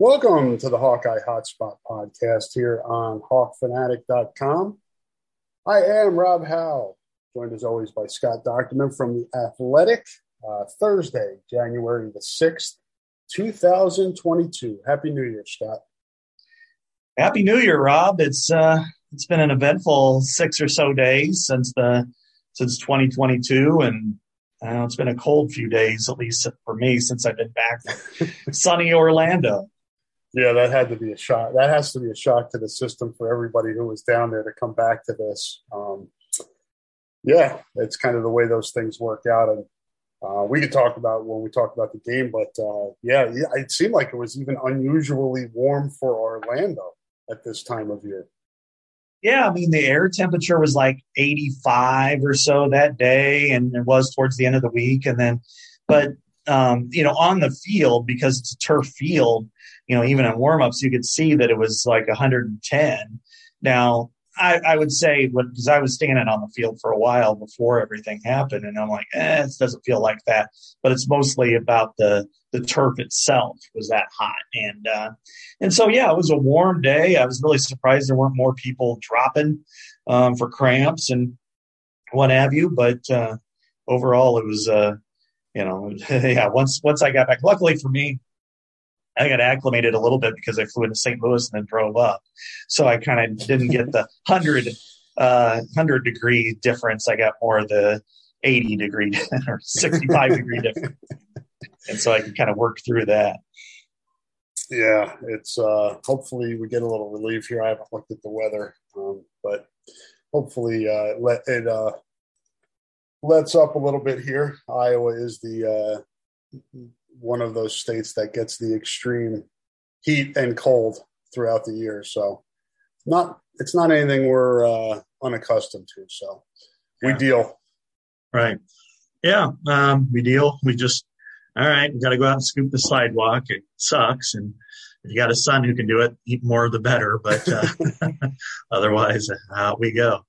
Welcome to the Hawkeye Hotspot podcast here on hawkfanatic.com. I am Rob Howe, joined as always by Scott Dochterman from The Athletic. Uh, Thursday, January the 6th, 2022. Happy New Year, Scott. Happy New Year, Rob. It's uh, it's been an eventful six or so days since the since 2022, and uh, it's been a cold few days, at least for me, since I've been back sunny Orlando. Yeah, that had to be a shock. That has to be a shock to the system for everybody who was down there to come back to this. Um, yeah, it's kind of the way those things work out, and uh, we could talk about when we talk about the game. But uh, yeah, it seemed like it was even unusually warm for Orlando at this time of year. Yeah, I mean the air temperature was like 85 or so that day, and it was towards the end of the week, and then, but um, you know, on the field because it's a turf field you know, even in warmups, you could see that it was like 110. Now, I, I would say, because I was standing on the field for a while before everything happened, and I'm like, eh, it doesn't feel like that. But it's mostly about the the turf itself was that hot, and uh, and so yeah, it was a warm day. I was really surprised there weren't more people dropping um, for cramps and what have you. But uh, overall, it was, uh, you know, yeah. Once once I got back, luckily for me, I got acclimated a little bit because I flew into St. Louis and then drove up. So I kind of didn't get the 100, uh, 100 degree difference. I got more of the 80 degree or 65 degree difference. And so I can kind of work through that. Yeah, it's uh, hopefully we get a little relief here. I haven't looked at the weather, um, but hopefully uh, let it uh, lets up a little bit here. Iowa is the uh, one of those states that gets the extreme heat and cold throughout the year. So not it's not anything we're uh, unaccustomed to. So we yeah. deal. Right. Yeah. Um, we deal. We just all right. We got to go out and scoop the sidewalk. It sucks, and if you got a son who can do it, eat more the better. But uh, otherwise, out we go.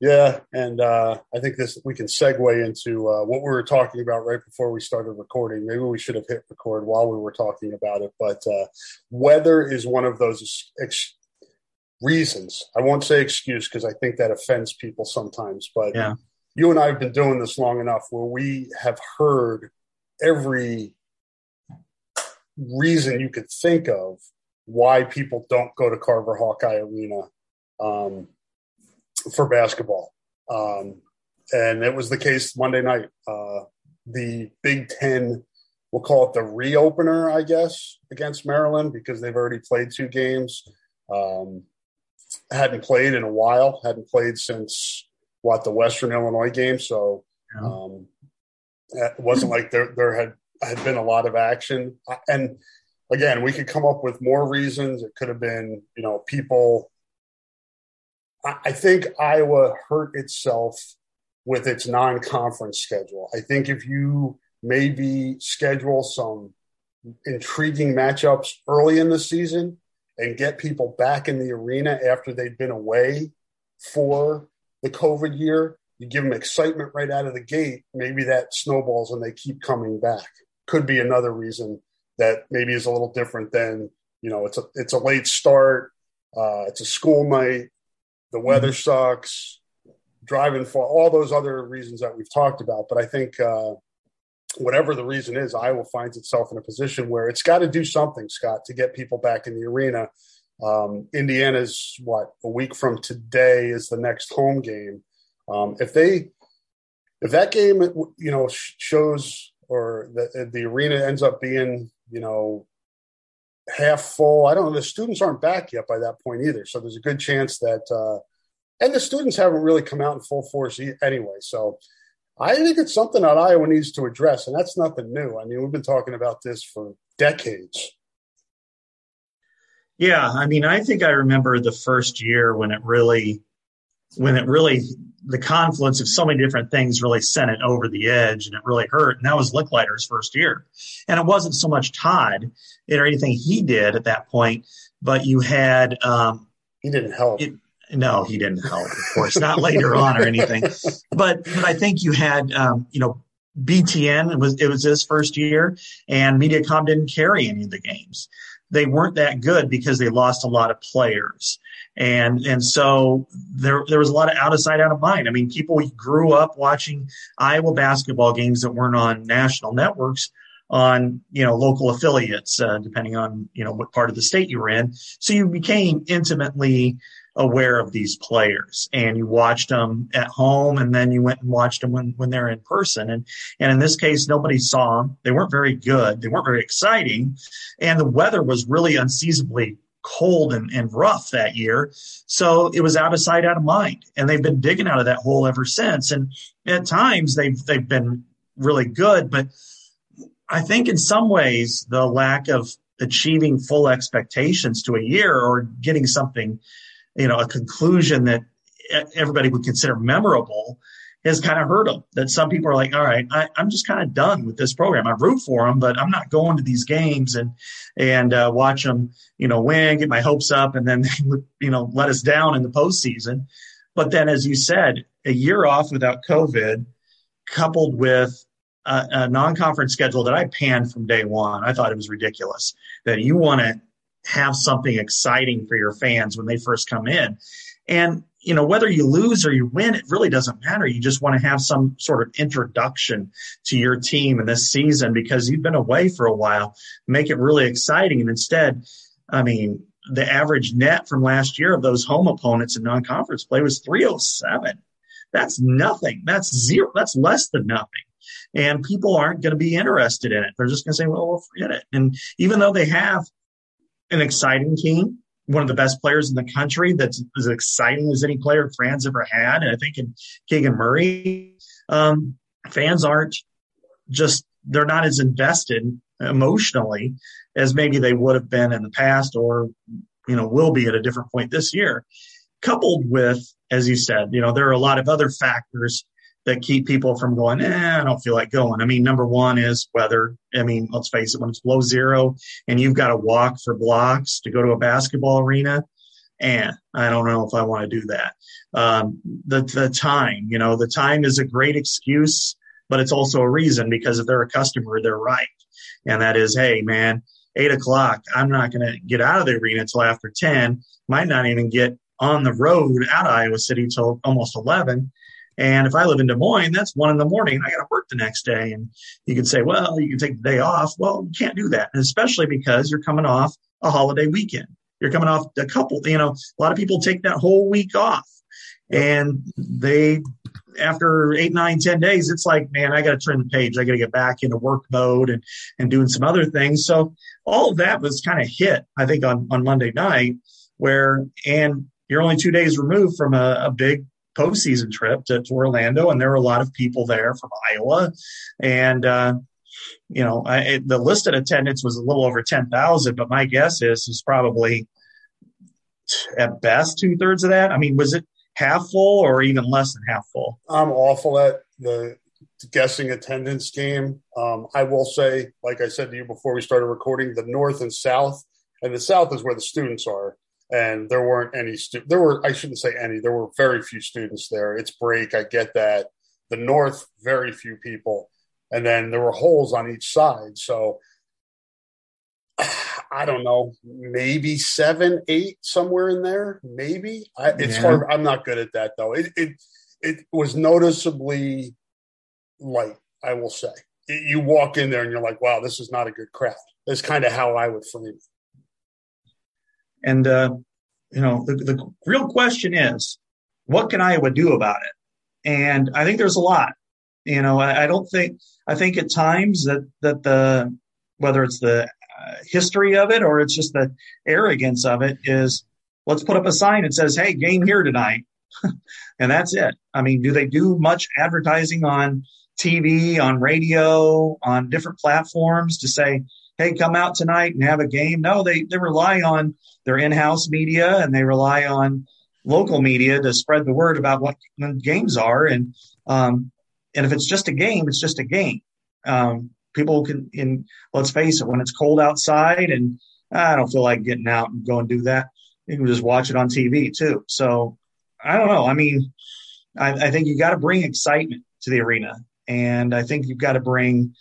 Yeah, and uh, I think this we can segue into uh, what we were talking about right before we started recording. Maybe we should have hit record while we were talking about it, but uh, weather is one of those ex- reasons. I won't say excuse because I think that offends people sometimes. But yeah. you and I have been doing this long enough where we have heard every reason you could think of why people don't go to Carver Hawkeye Arena. Um, for basketball. Um, and it was the case Monday night. Uh, the Big Ten, we'll call it the reopener, I guess, against Maryland because they've already played two games. Um, hadn't played in a while, hadn't played since what the Western Illinois game. So um, it wasn't like there there had had been a lot of action. And again, we could come up with more reasons. It could have been, you know, people I think Iowa hurt itself with its non conference schedule. I think if you maybe schedule some intriguing matchups early in the season and get people back in the arena after they've been away for the COVID year, you give them excitement right out of the gate. Maybe that snowballs and they keep coming back. Could be another reason that maybe is a little different than you know it's a it's a late start, uh, it's a school night, the weather mm-hmm. sucks, driving for all those other reasons that we've talked about. But I think uh, whatever the reason is, Iowa finds itself in a position where it's got to do something, Scott, to get people back in the arena. Um, Indiana's what a week from today is the next home game. Um, if they if that game you know shows or the, the arena ends up being you know half full. I don't know the students aren't back yet by that point either. So there's a good chance that uh, and the students haven't really come out in full force anyway. So i think it's something that iowa needs to address and that's nothing new. I mean we've been talking about this for decades. Yeah i mean i think i remember the first year when it really when it really the confluence of so many different things really sent it over the edge and it really hurt. And that was Lickliter's first year. And it wasn't so much Todd or anything he did at that point, but you had um, he didn't help. It, no, he didn't help, of course, not later on or anything. But but I think you had um, you know BTN it was it was his first year, and MediaCom didn't carry any of the games. They weren't that good because they lost a lot of players and and so there there was a lot of out of sight, out of mind. I mean, people grew up watching Iowa basketball games that weren't on national networks on you know local affiliates, uh, depending on you know what part of the state you were in. So you became intimately aware of these players and you watched them at home and then you went and watched them when, when they're in person. And, and in this case, nobody saw them. They weren't very good. They weren't very exciting. And the weather was really unseasonably cold and, and rough that year. So it was out of sight, out of mind. And they've been digging out of that hole ever since. And at times they've they've been really good, but I think in some ways the lack of achieving full expectations to a year or getting something, you know, a conclusion that everybody would consider memorable has kind of hurt them. That some people are like, all right, I, am just kind of done with this program. I root for them, but I'm not going to these games and and uh, watch them, you know, win, get my hopes up, and then you know let us down in the postseason. But then, as you said, a year off without COVID, coupled with a, a non-conference schedule that I panned from day one, I thought it was ridiculous. That you want to have something exciting for your fans when they first come in. And you know, whether you lose or you win, it really doesn't matter. You just want to have some sort of introduction to your team in this season because you've been away for a while. Make it really exciting. And instead, I mean, the average net from last year of those home opponents in non-conference play was 307. That's nothing. That's zero. That's less than nothing. And people aren't going to be interested in it. They're just going to say, well, we'll forget it. And even though they have an exciting team, one of the best players in the country that's as exciting as any player fans ever had. And I think in Keegan Murray, um, fans aren't just, they're not as invested emotionally as maybe they would have been in the past or, you know, will be at a different point this year. Coupled with, as you said, you know, there are a lot of other factors that keep people from going, eh, I don't feel like going. I mean, number one is weather. I mean, let's face it, when it's below zero and you've got to walk for blocks to go to a basketball arena, and I don't know if I want to do that. Um, the, the time, you know, the time is a great excuse, but it's also a reason because if they're a customer, they're right. And that is, hey, man, eight o'clock, I'm not going to get out of the arena until after 10, might not even get on the road out of Iowa City until almost 11. And if I live in Des Moines, that's one in the morning. I got to work the next day. And you can say, well, you can take the day off. Well, you can't do that. Especially because you're coming off a holiday weekend. You're coming off a couple, you know, a lot of people take that whole week off and they, after eight, nine, ten days, it's like, man, I got to turn the page. I got to get back into work mode and, and doing some other things. So all of that was kind of hit, I think, on, on Monday night where, and you're only two days removed from a, a big postseason trip to, to, Orlando, and there were a lot of people there from Iowa, and uh, you know, I, it, the listed attendance was a little over ten thousand, but my guess is is probably at best two thirds of that. I mean, was it half full or even less than half full? I'm awful at the guessing attendance game. Um, I will say, like I said to you before we started recording, the North and South, and the South is where the students are and there weren't any stu- there were i shouldn't say any there were very few students there it's break i get that the north very few people and then there were holes on each side so I don't know, maybe seven, eight, somewhere in there, maybe. I, it's Yeah. hard. I'm not good at that though. It it it was noticeably light. I will say. It- you walk in there and you're like, wow, this is not a good crowd. That's kind of how I would frame it. And, uh, you know, the, the real question is, what can Iowa do about it? And I think there's a lot. You know, I, I don't think, I think at times that, that the, whether it's the uh, history of it or it's just the arrogance of it is let's put up a sign that says, hey, game here tonight. and that's it. I mean, do they do much advertising on TV, on radio, on different platforms to say, hey, come out tonight and have a game? No, they, they rely on their in-house media and they rely on local media to spread the word about what games are. And, um, and if it's just a game, it's just a game. Um, people can, in, let's face it, when it's cold outside and I don't feel like getting out and go and do that, you can just watch it on TV too. So I don't know. I mean, I, I think you got to bring excitement to the arena. And I think you've got to bring,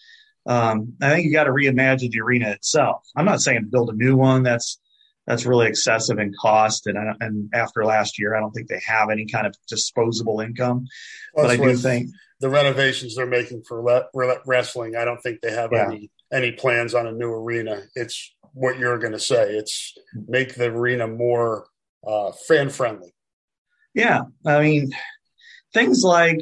um, I think you got to reimagine the arena itself. I'm not saying build a new one. That's, that's really excessive in cost. And, I, and after last year, I don't think they have any kind of disposable income. but I do think, the renovations they're making for le- re- wrestling, I don't think they have Yeah. any any plans on a new arena. It's what you're going to say. It's make the arena more uh, fan friendly. yeah, I mean, things like,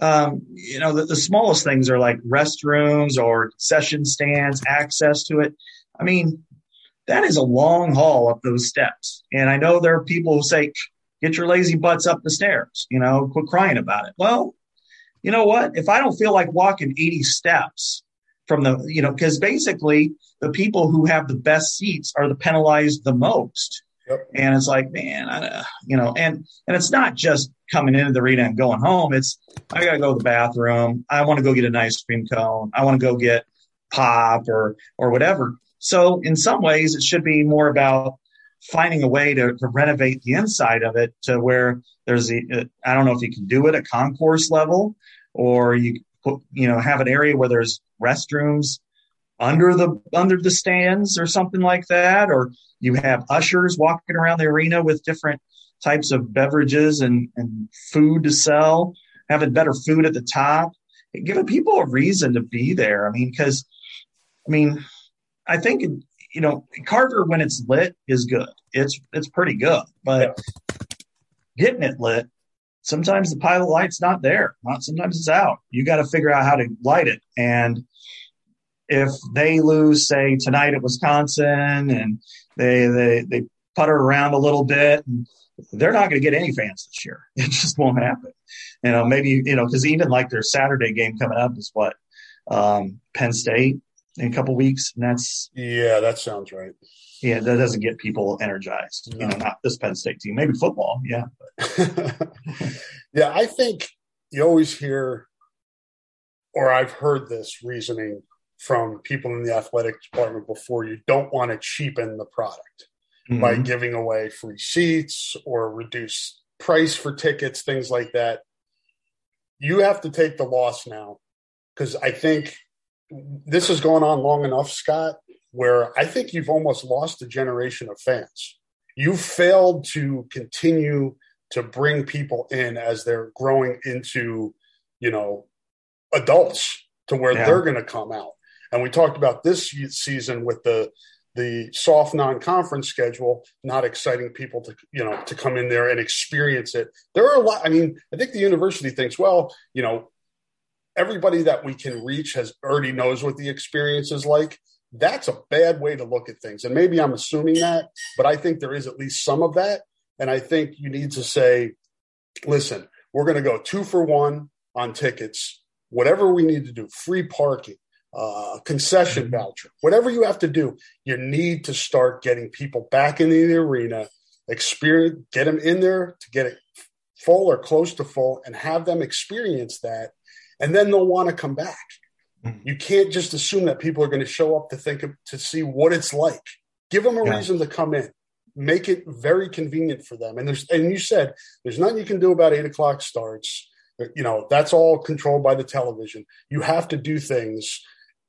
um, you know, the, the smallest things are like restrooms or session stands, access to it. I mean, that is a long haul up those steps. And I know there are people who say, get your lazy butts up the stairs, you know, quit crying about it. Well, you know what? If I don't feel like walking 80 steps from the, you know, because basically the people who have the best seats are the penalized the most. And it's like, man, I, you know, and and it's not just coming into the arena and going home. It's I got to go to the bathroom. I want to go get an ice cream cone. I want to go get pop or or whatever. So in some ways, it should be more about finding a way to, to renovate the inside of it to where there's a uh, I don't know if you can do it at concourse level or you you know have an area where there's restrooms under the under the stands or something like that or you have ushers walking around the arena with different types of beverages and, and food to sell having better food at the top giving people a reason to be there. I mean because i mean i think you know carver when it's lit is good. It's it's pretty good but getting it lit sometimes the pilot light's not there. Not sometimes it's out. You got to figure out how to light it. And if they lose say tonight at wisconsin and they they they putter around a little bit and they're not going to get any fans this year. It just won't happen. You know maybe you know because even like their saturday game coming up is what um penn state in a couple weeks and that's Yeah, that sounds right. yeah that doesn't get people energized you know not this penn state team. Maybe football yeah yeah, I think you always hear, or I've heard this reasoning from people in the athletic department before. You don't want to cheapen the product by Mhm. giving away free seats or reduce price for tickets, things like that. You have to take the loss now because I think this has gone on long enough, Scott, where I think you've almost lost a generation of fans. You've failed to continue to bring people in as they're growing into, you know, adults to where Yeah. they're going to come out. And we talked about this season with the the soft non-conference schedule not exciting people to you know to come in there and experience it. There are a lot i mean i think the university thinks well you know everybody that we can reach has already knows what the experience is like. That's a bad way to look at things. And maybe i'm assuming that but i think there is at least some of that. And i think you need to say listen we're going to go two for one on tickets. Whatever we need to do free parking uh, concession voucher, whatever you have to do, you need to start getting people back into the arena, experience, get them in there to get it full or close to full, and have them experience that, and then they'll want to come back. Mhm. You can't just assume that people are going to show up to think of, to see what it's like. Give them a Yeah. reason to come in. Make it very convenient for them. And there's and you said there's nothing you can do about eight o'clock starts. You know that's all controlled by the television. You have to do things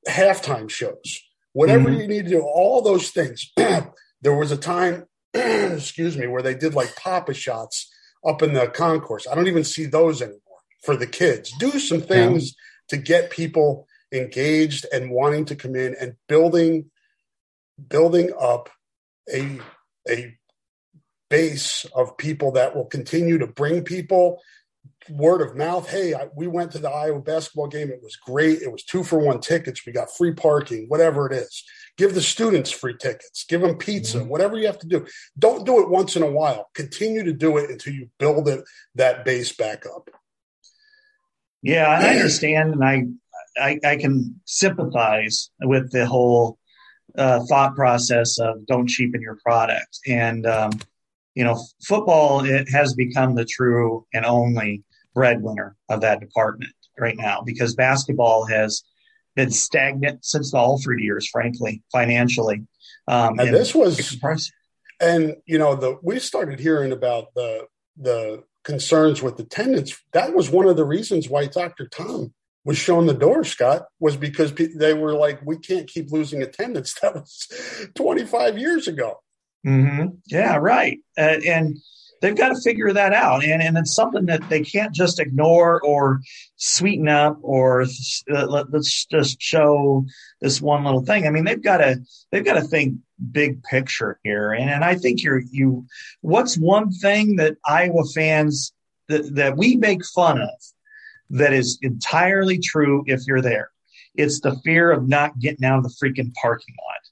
halftime shows whatever mm-hmm. you need to do, all those things. there was a time, excuse me, where they did like Pop-A-Shots up in the concourse. I don't even see those anymore for the kids. Do some things yeah. to get people engaged and wanting to come in and building building up a a base of people that will continue to bring people word of mouth. Hey, I, we went to the Iowa basketball game. It was great. It was two for one tickets. We got free parking, whatever it is. Give the students free tickets. Give them pizza, mm-hmm. whatever you have to do. Don't do it once in a while. Continue to do it until you build it that base back up. Yeah, I understand, and I, I, I can sympathize with the whole uh, thought process of don't cheapen your product. And um, you know, football it has become the true and only breadwinner of that department right now because basketball has been stagnant since the Alford years, frankly, financially. Um, and, and this was, and you know, the we started hearing about the the concerns with attendance. That was one of the reasons why Dr. Tom was shown the door, Scott, was because they were like, we can't keep losing attendance. That was 25 years ago. Mm-hmm. Yeah, right. Uh, and they've got to figure that out. And, and it's something that they can't just ignore or sweeten up or uh, let, us just show this one little thing. I mean, they've got to, they've got to think big picture here. And, and I think you're, you, what's one thing that Iowa fans that, that we make fun of that is entirely true if you're there? It's the fear of not getting out of the freaking parking lot.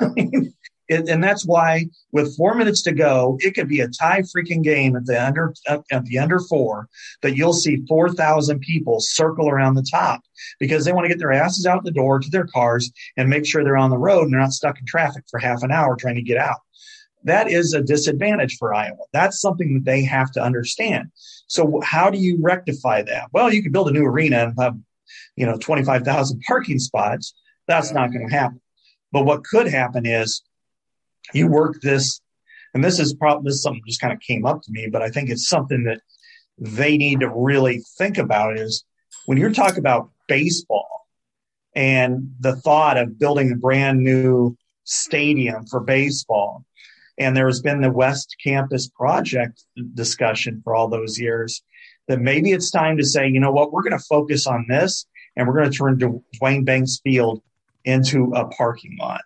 and that's why with four minutes to go, it could be a tie freaking game at the under at the under four that you'll see four thousand people circle around the top because they want to get their asses out the door to their cars and make sure they're on the road and they're not stuck in traffic for half an hour trying to get out. That is a disadvantage for Iowa. That's something that they have to understand. So how do you rectify that? Well, you could build a new arena and have, you know, 25,000 parking spots. That's not going to happen. But what could happen is you work this, and this is probably this is something just kind of came up to me, but I think it's something that they need to really think about is when you're talking about baseball and the thought of building a brand new stadium for baseball. And there's been the West Campus project discussion for all those years that maybe it's time to say, you know what, we're going to focus on this and we're going to turn Duane Banks Field into a parking lot.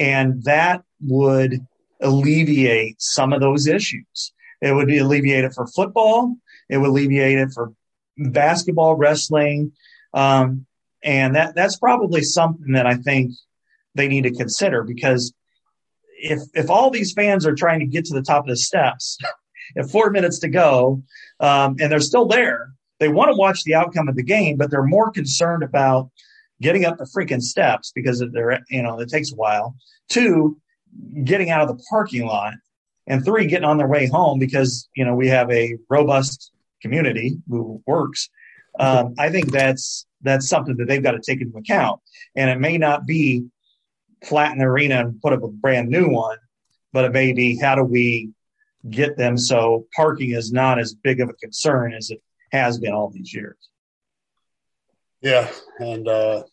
And that would alleviate some of those issues. It would alleviate it for football. It would alleviate it for basketball, wrestling. Um, and that, that's probably something that I think they need to consider because if, if all these fans are trying to get to the top of the steps at four minutes to go, um, and they're still there, they want to watch the outcome of the game, but they're more concerned about getting up the freaking steps because they're, you know, it takes a while. Two, getting out of the parking lot. And three, getting on their way home because, you know, we have a robust community who works. Um, I think that's, that's something that they've got to take into account. And it may not be flatten the arena and put up a brand new one, but it may be how do we get them so parking is not as big of a concern as it has been all these years. Yeah, and uh,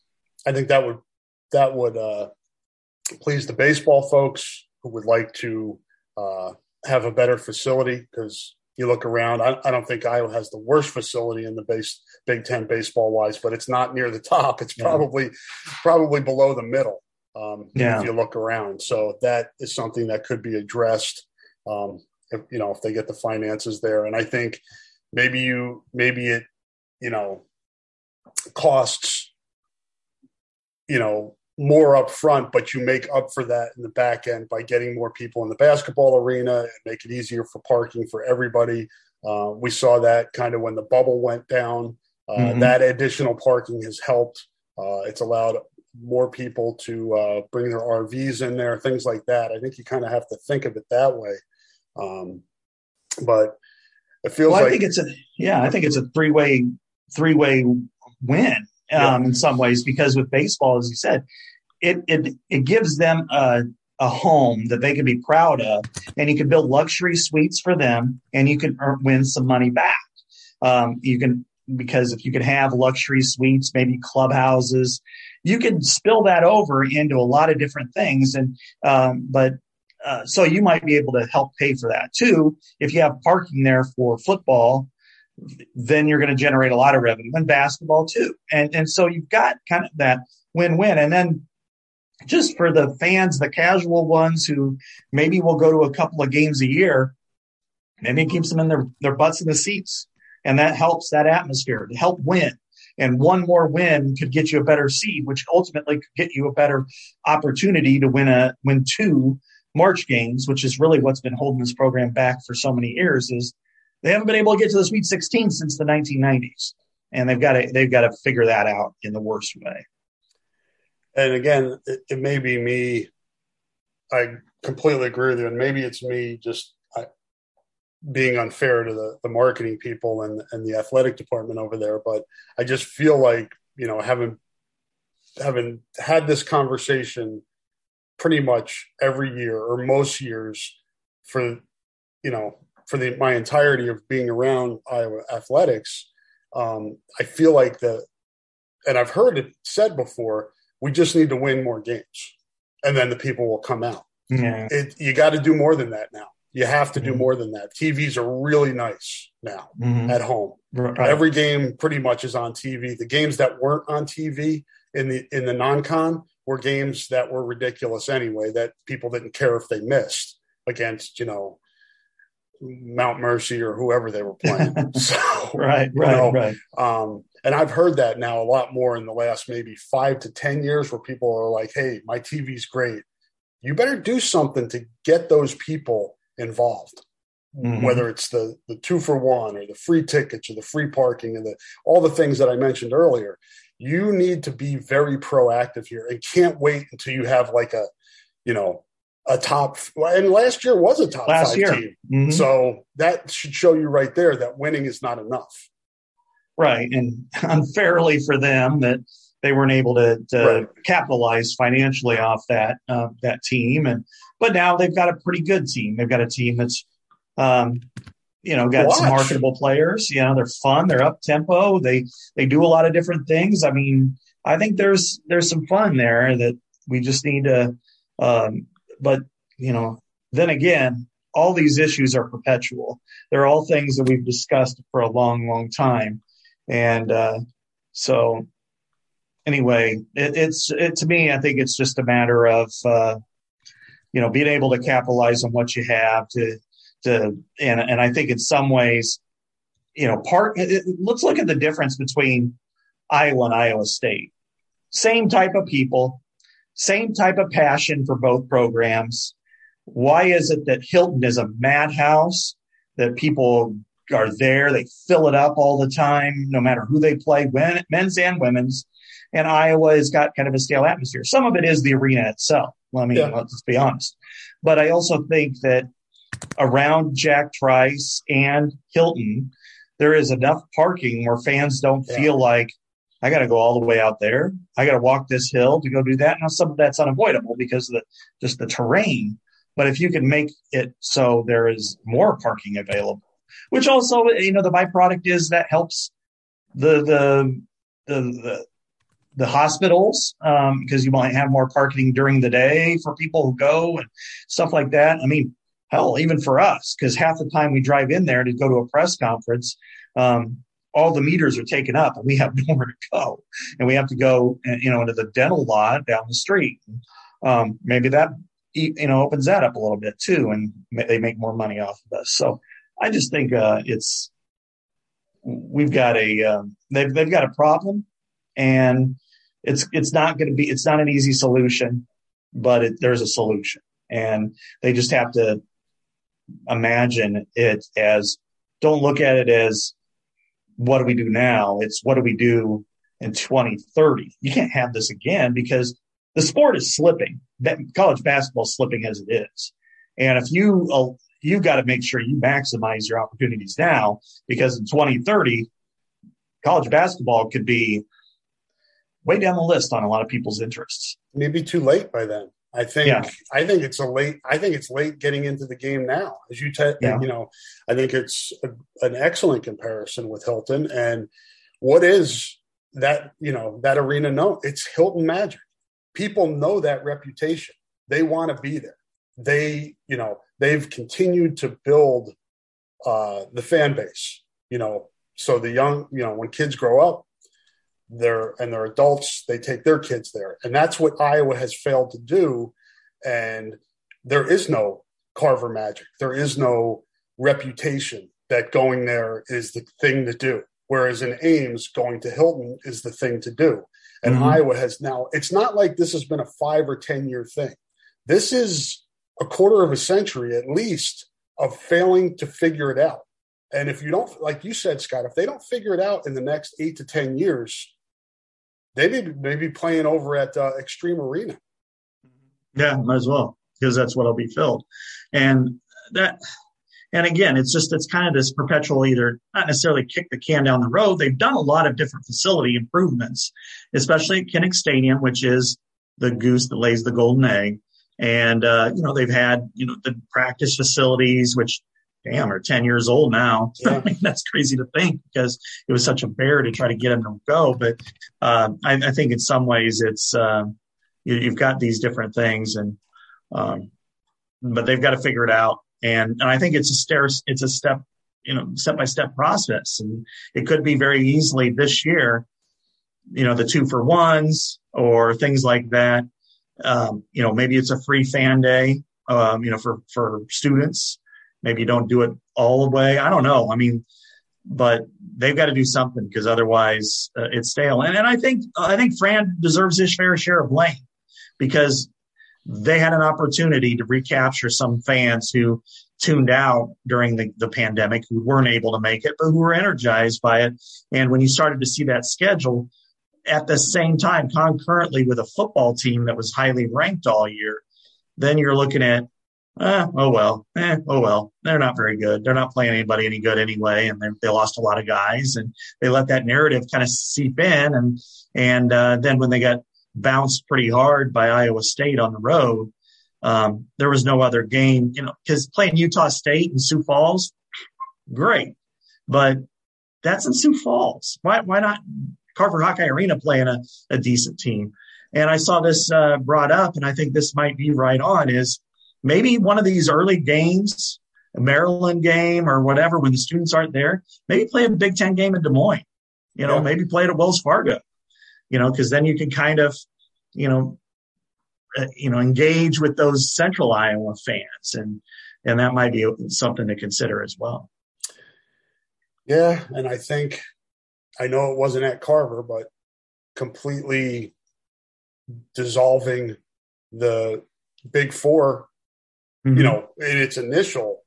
I think that would that would uh, please the baseball folks who would like to uh, have a better facility because you look around. I, I, don't think Iowa has the worst facility in the base Big Ten baseball wise, but it's not near the top. It's probably yeah. probably below the middle. Um, yeah. if you look around. So that is something that could be addressed. Um, if, you know, if they get the finances there, and I think maybe you maybe it you know costs you know more up front, but you make up for that in the back end by getting more people in the basketball arena and make it easier for parking for everybody. Uh, we saw that kind of when the bubble went down. Uh, mm-hmm. That additional parking has helped. Uh, it's allowed more people to uh, bring their RVs in there, things like that. I think you kind of have to think of it that way. Um, but it feels well, like I think it's a yeah, I think it's a three way three way win yeah. Um, in some ways because with baseball, as you said, it it it gives them a a home that they can be proud of, and you can build luxury suites for them, and you can earn, win some money back. Um, you can because if you can have luxury suites, maybe clubhouses, you can spill that over into a lot of different things. And, um, but, uh, so you might be able to help pay for that too. If you have parking there for football, then you're going to generate a lot of revenue and basketball too. And, and so you've got kind of that win-win. And then just for the fans, the casual ones who maybe will go to a couple of games a year, maybe it keeps them in their, their butts in the seats. And that helps that atmosphere to help win. And one more win could get you a better seed, which ultimately could get you a better opportunity to win a win two March games, which is really what's been holding this program back for so many years. Is they haven't been able to get to the Sweet 16 since the 1990s, and they've got to they've got to figure that out in the worst way. And again, it, it may be me. I completely agree with you, and maybe it's me just being unfair to the, the marketing people and, and the athletic department over there. But I just feel like, you know, having, having had this conversation pretty much every year or most years for, you know, for the, my entirety of being around Iowa athletics, um, I feel like the, and I've heard it said before, we just need to win more games and then the people will come out. Yeah. It, you got to do more than that now. You have to do mm-hmm. more than that. TVs are really nice now mm-hmm. at home. Right. Every game pretty much is on TV. The games that weren't on TV in the in the non-con were games that were ridiculous anyway that people didn't care if they missed against, you know, Mount Mercy or whoever they were playing. so, right, right, know, right. Um, and I've heard that now a lot more in the last maybe five to 10 years where people are like, hey, my TV's great. You better do something to get those people involved. Mm-hmm. Whether it's the the two for one or the free tickets or the free parking and the all the things that I mentioned earlier, you need to be very proactive here and can't wait until you have like a, you know, a top and last year was a top last five year. team. Mm-hmm. So that should show you right there that winning is not enough. Right. And unfairly for them that they weren't able to, to right. capitalize financially off that uh, that team. And but now they've got a pretty good team. They've got a team that's um, you know got Watch. some marketable players. You know they're fun. They're up tempo. They they do a lot of different things. I mean, I think there's there's some fun there that we just need to. Um, but you know, then again, all these issues are perpetual. They're all things that we've discussed for a long, long time, and uh, so anyway, it, it's it, to me. I think it's just a matter of uh, you know being able to capitalize on what you have to to and and I think in some ways, you know, part. It, let's look at the difference between Iowa and Iowa State. Same type of people, same type of passion for both programs. Why is it that Hilton is a madhouse? That people are there, they fill it up all the time, no matter who they play, when, men's and women's and Iowa has got kind of a stale atmosphere. Some of it is the arena itself. Let me yeah. let's be honest. But I also think that around Jack Trice and Hilton, there is enough parking where fans don't yeah. feel like I got to go all the way out there. I got to walk this hill to go do that. Now, some of that's unavoidable because of the, just the terrain. But if you can make it so there is more parking available, which also, you know, the byproduct is that helps the the the, the the hospitals because um, you might have more parking during the day for people who go and stuff like that. I mean, hell, even for us, because half the time we drive in there to go to a press conference, um, all the meters are taken up and we have nowhere to go, and we have to go, uh, you know, into the dental lot down the street. Um, maybe that you know opens that up a little bit too, and they make more money off of us. So I just think uh, it's we've got a uh, they've they've got a problem, and it's it's not going to be it's not an easy solution, but it, there's a solution, and they just have to imagine it as don't look at it as what do we do now? It's what do we do in 2030? You can't have this again because the sport is slipping. That college basketball is slipping as it is, and if you uh, you've got to make sure you maximize your opportunities now because in 2030 college basketball could be way down the list on a lot of people's interests. Maybe too late by then. I think yeah. I think it's a late. I think it's late getting into the game now. As you te- yeah. you know, I think it's a, an excellent comparison with Hilton. And what is that you know that arena no it's hilton magic people know that reputation they want to be there they you know they've continued to build uh the fan base you know so the young you know when kids grow up they're and they're adults they take their kids there and that's what iowa has failed to do and there is no carver magic there is no reputation that going there is the thing to do Whereas in Ames, going to Hilton is the thing to do. And mm-hmm. Iowa has now, it's not like this has been a five or 10 year thing. This is a quarter of a century at least of failing to figure it out. And if you don't, like you said, Scott, if they don't figure it out in the next eight to 10 years, they may be, may be playing over at uh, Xtream Arena. Yeah, might as well, because that's what'll be filled. And that, and again, it's just, it's kind of this perpetual either not necessarily kick the can down the road. They've done a lot of different facility improvements, especially at Kinnick Stadium, which is the goose that lays the golden egg. And, uh, you know, they've had, you know, the practice facilities, which damn are 10 years old now. Yeah. I mean, that's crazy to think because it was such a bear to try to get them to go. But, uh, I, I, think in some ways it's, uh, you, have got these different things and, um, but they've got to figure it out and and I think it's a stair it's a step you know step by step process, and it could be very easily this year, you know, the two for ones or things like that. Um, you know, maybe it's a free fan day, um, you know, for for students. Maybe you don't do it all the way. I don't know. I mean, but they've got to do something because otherwise uh, it's stale. And, and I think I think Fran deserves his fair share of blame because they had an opportunity to recapture some fans who tuned out during the, the pandemic, who weren't able to make it, but who were energized by it. And when you started to see that schedule at the same time, concurrently with a football team that was highly ranked all year, then you're looking at, eh, oh well, eh, oh well, they're not very good. They're not playing anybody any good anyway, and they lost a lot of guys, and they let that narrative kind of seep in, and and uh, then when they got bounced pretty hard by Iowa State on the road. Um, there was no other game, you know, because playing Utah State and Sioux Falls, great, but that's in Sioux Falls. Why, why not Carver Hawkeye Arena playing a, a decent team? And I saw this uh, brought up, and I think this might be right on. Is maybe one of these early games, a Maryland game or whatever, when the students aren't there, maybe play a Big Ten game in Des Moines. You know, yeah. maybe play it at Wells Fargo you know, because then you can kind of, you know, uh, you know, engage with those central Iowa fans, and and that might be something to consider as well. Yeah, and I think I know it wasn't at Carver, but completely dissolving the Big 4 mm-hmm. you know, in its initial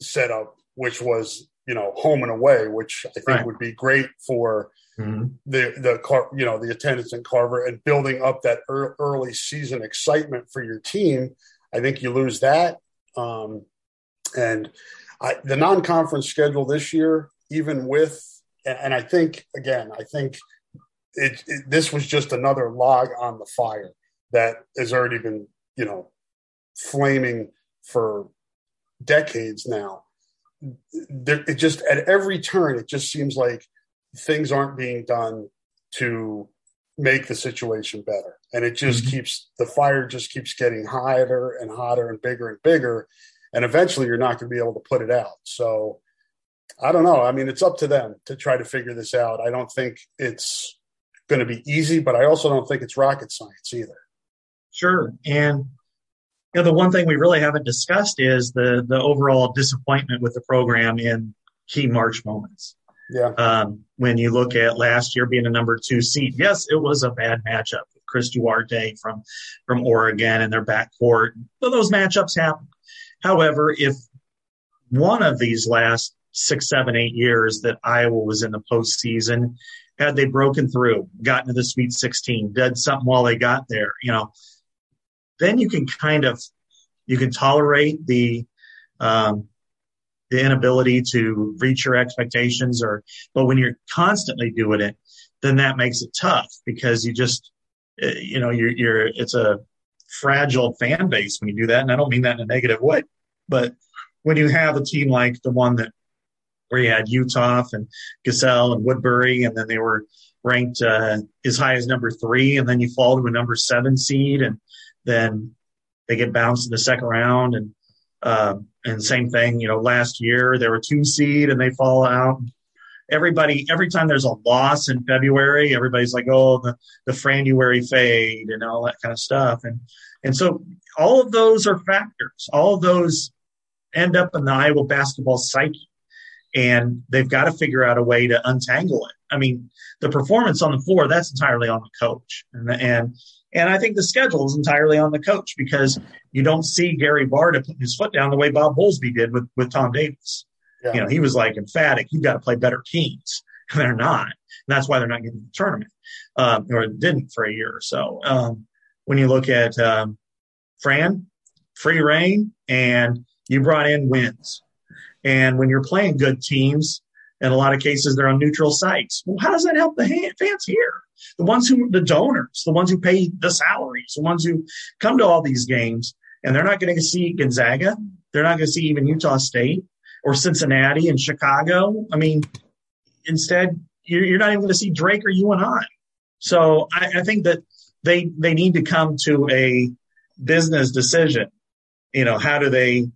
setup, which was you know home and away, which I think right. would be great for mm-hmm. the the car, you know, the attendance in Carver and building up that early season excitement for your team. I think you lose that, um, and I, the non-conference schedule this year, even with, and I think again, I think it, it this was just another log on the fire that has already been, you know, flaming for decades now. There, it just at every turn, it just seems like things aren't being done to make the situation better. And it just mm-hmm. keeps the fire just keeps getting hotter and hotter and bigger and bigger. And eventually you're not going to be able to put it out. So I don't know. I mean, it's up to them to try to figure this out. I don't think it's going to be easy, but I also don't think it's rocket science either. Sure. And you know, the one thing we really haven't discussed is the the overall disappointment with the program in key March moments. Yeah. Um, when you look at last year being a number two seed, yes, it was a bad matchup with Chris Duarte from from Oregon and their backcourt. So those matchups happen. However, if one of these last six, seven, eight years that Iowa was in the postseason, had they broken through, gotten to the Sweet 16, did something while they got there, you know, then you can kind of you can tolerate the um, the inability to reach your expectations or but when you're constantly doing it then that makes it tough because you just eh, you know you're you're it's a fragile fan base when you do that. And i don't mean that in a negative way but when you have a team like the one that where you had Uthoff and Gesell and Woodbury, and then they were ranked uh, as high as number three, and then you fall to a number seven seed, and then they get bounced in the second round, and uh, and same thing, you know, last year they were two seed and they fall out. Everybody, every time there's a loss in February, everybody's like, "Oh, the the Franuary fade" and all that kind of stuff, and and so all of those are factors. All of those end up in the Iowa basketball psyche, and they've got to figure out a way to untangle it. I mean, the performance on the floor that's entirely on the coach, and and and I think the schedule is entirely on the coach because you don't see Gary Barta putting his foot down the way Bob Bowlesby did with, with Tom Davis. Yeah. You know, he was like emphatic, you've got to play better teams. And they're not. And that's why they're not getting the tournament, um, or didn't for a year or so. Um, when you look at um, Fran, free reign, and you brought in wins. And when you're playing good teams, in a lot of cases, they're on neutral sites. Well, how does that help the fans here? The ones who, the donors, the ones who pay the salaries, the ones who come to all these games, and they're not going to see Gonzaga. They're not going to see even Utah State or Cincinnati and Chicago. I mean, instead, you're, not even going to see Drake or UNI. So I, I think that they they need to come to a business decision. You know, how do they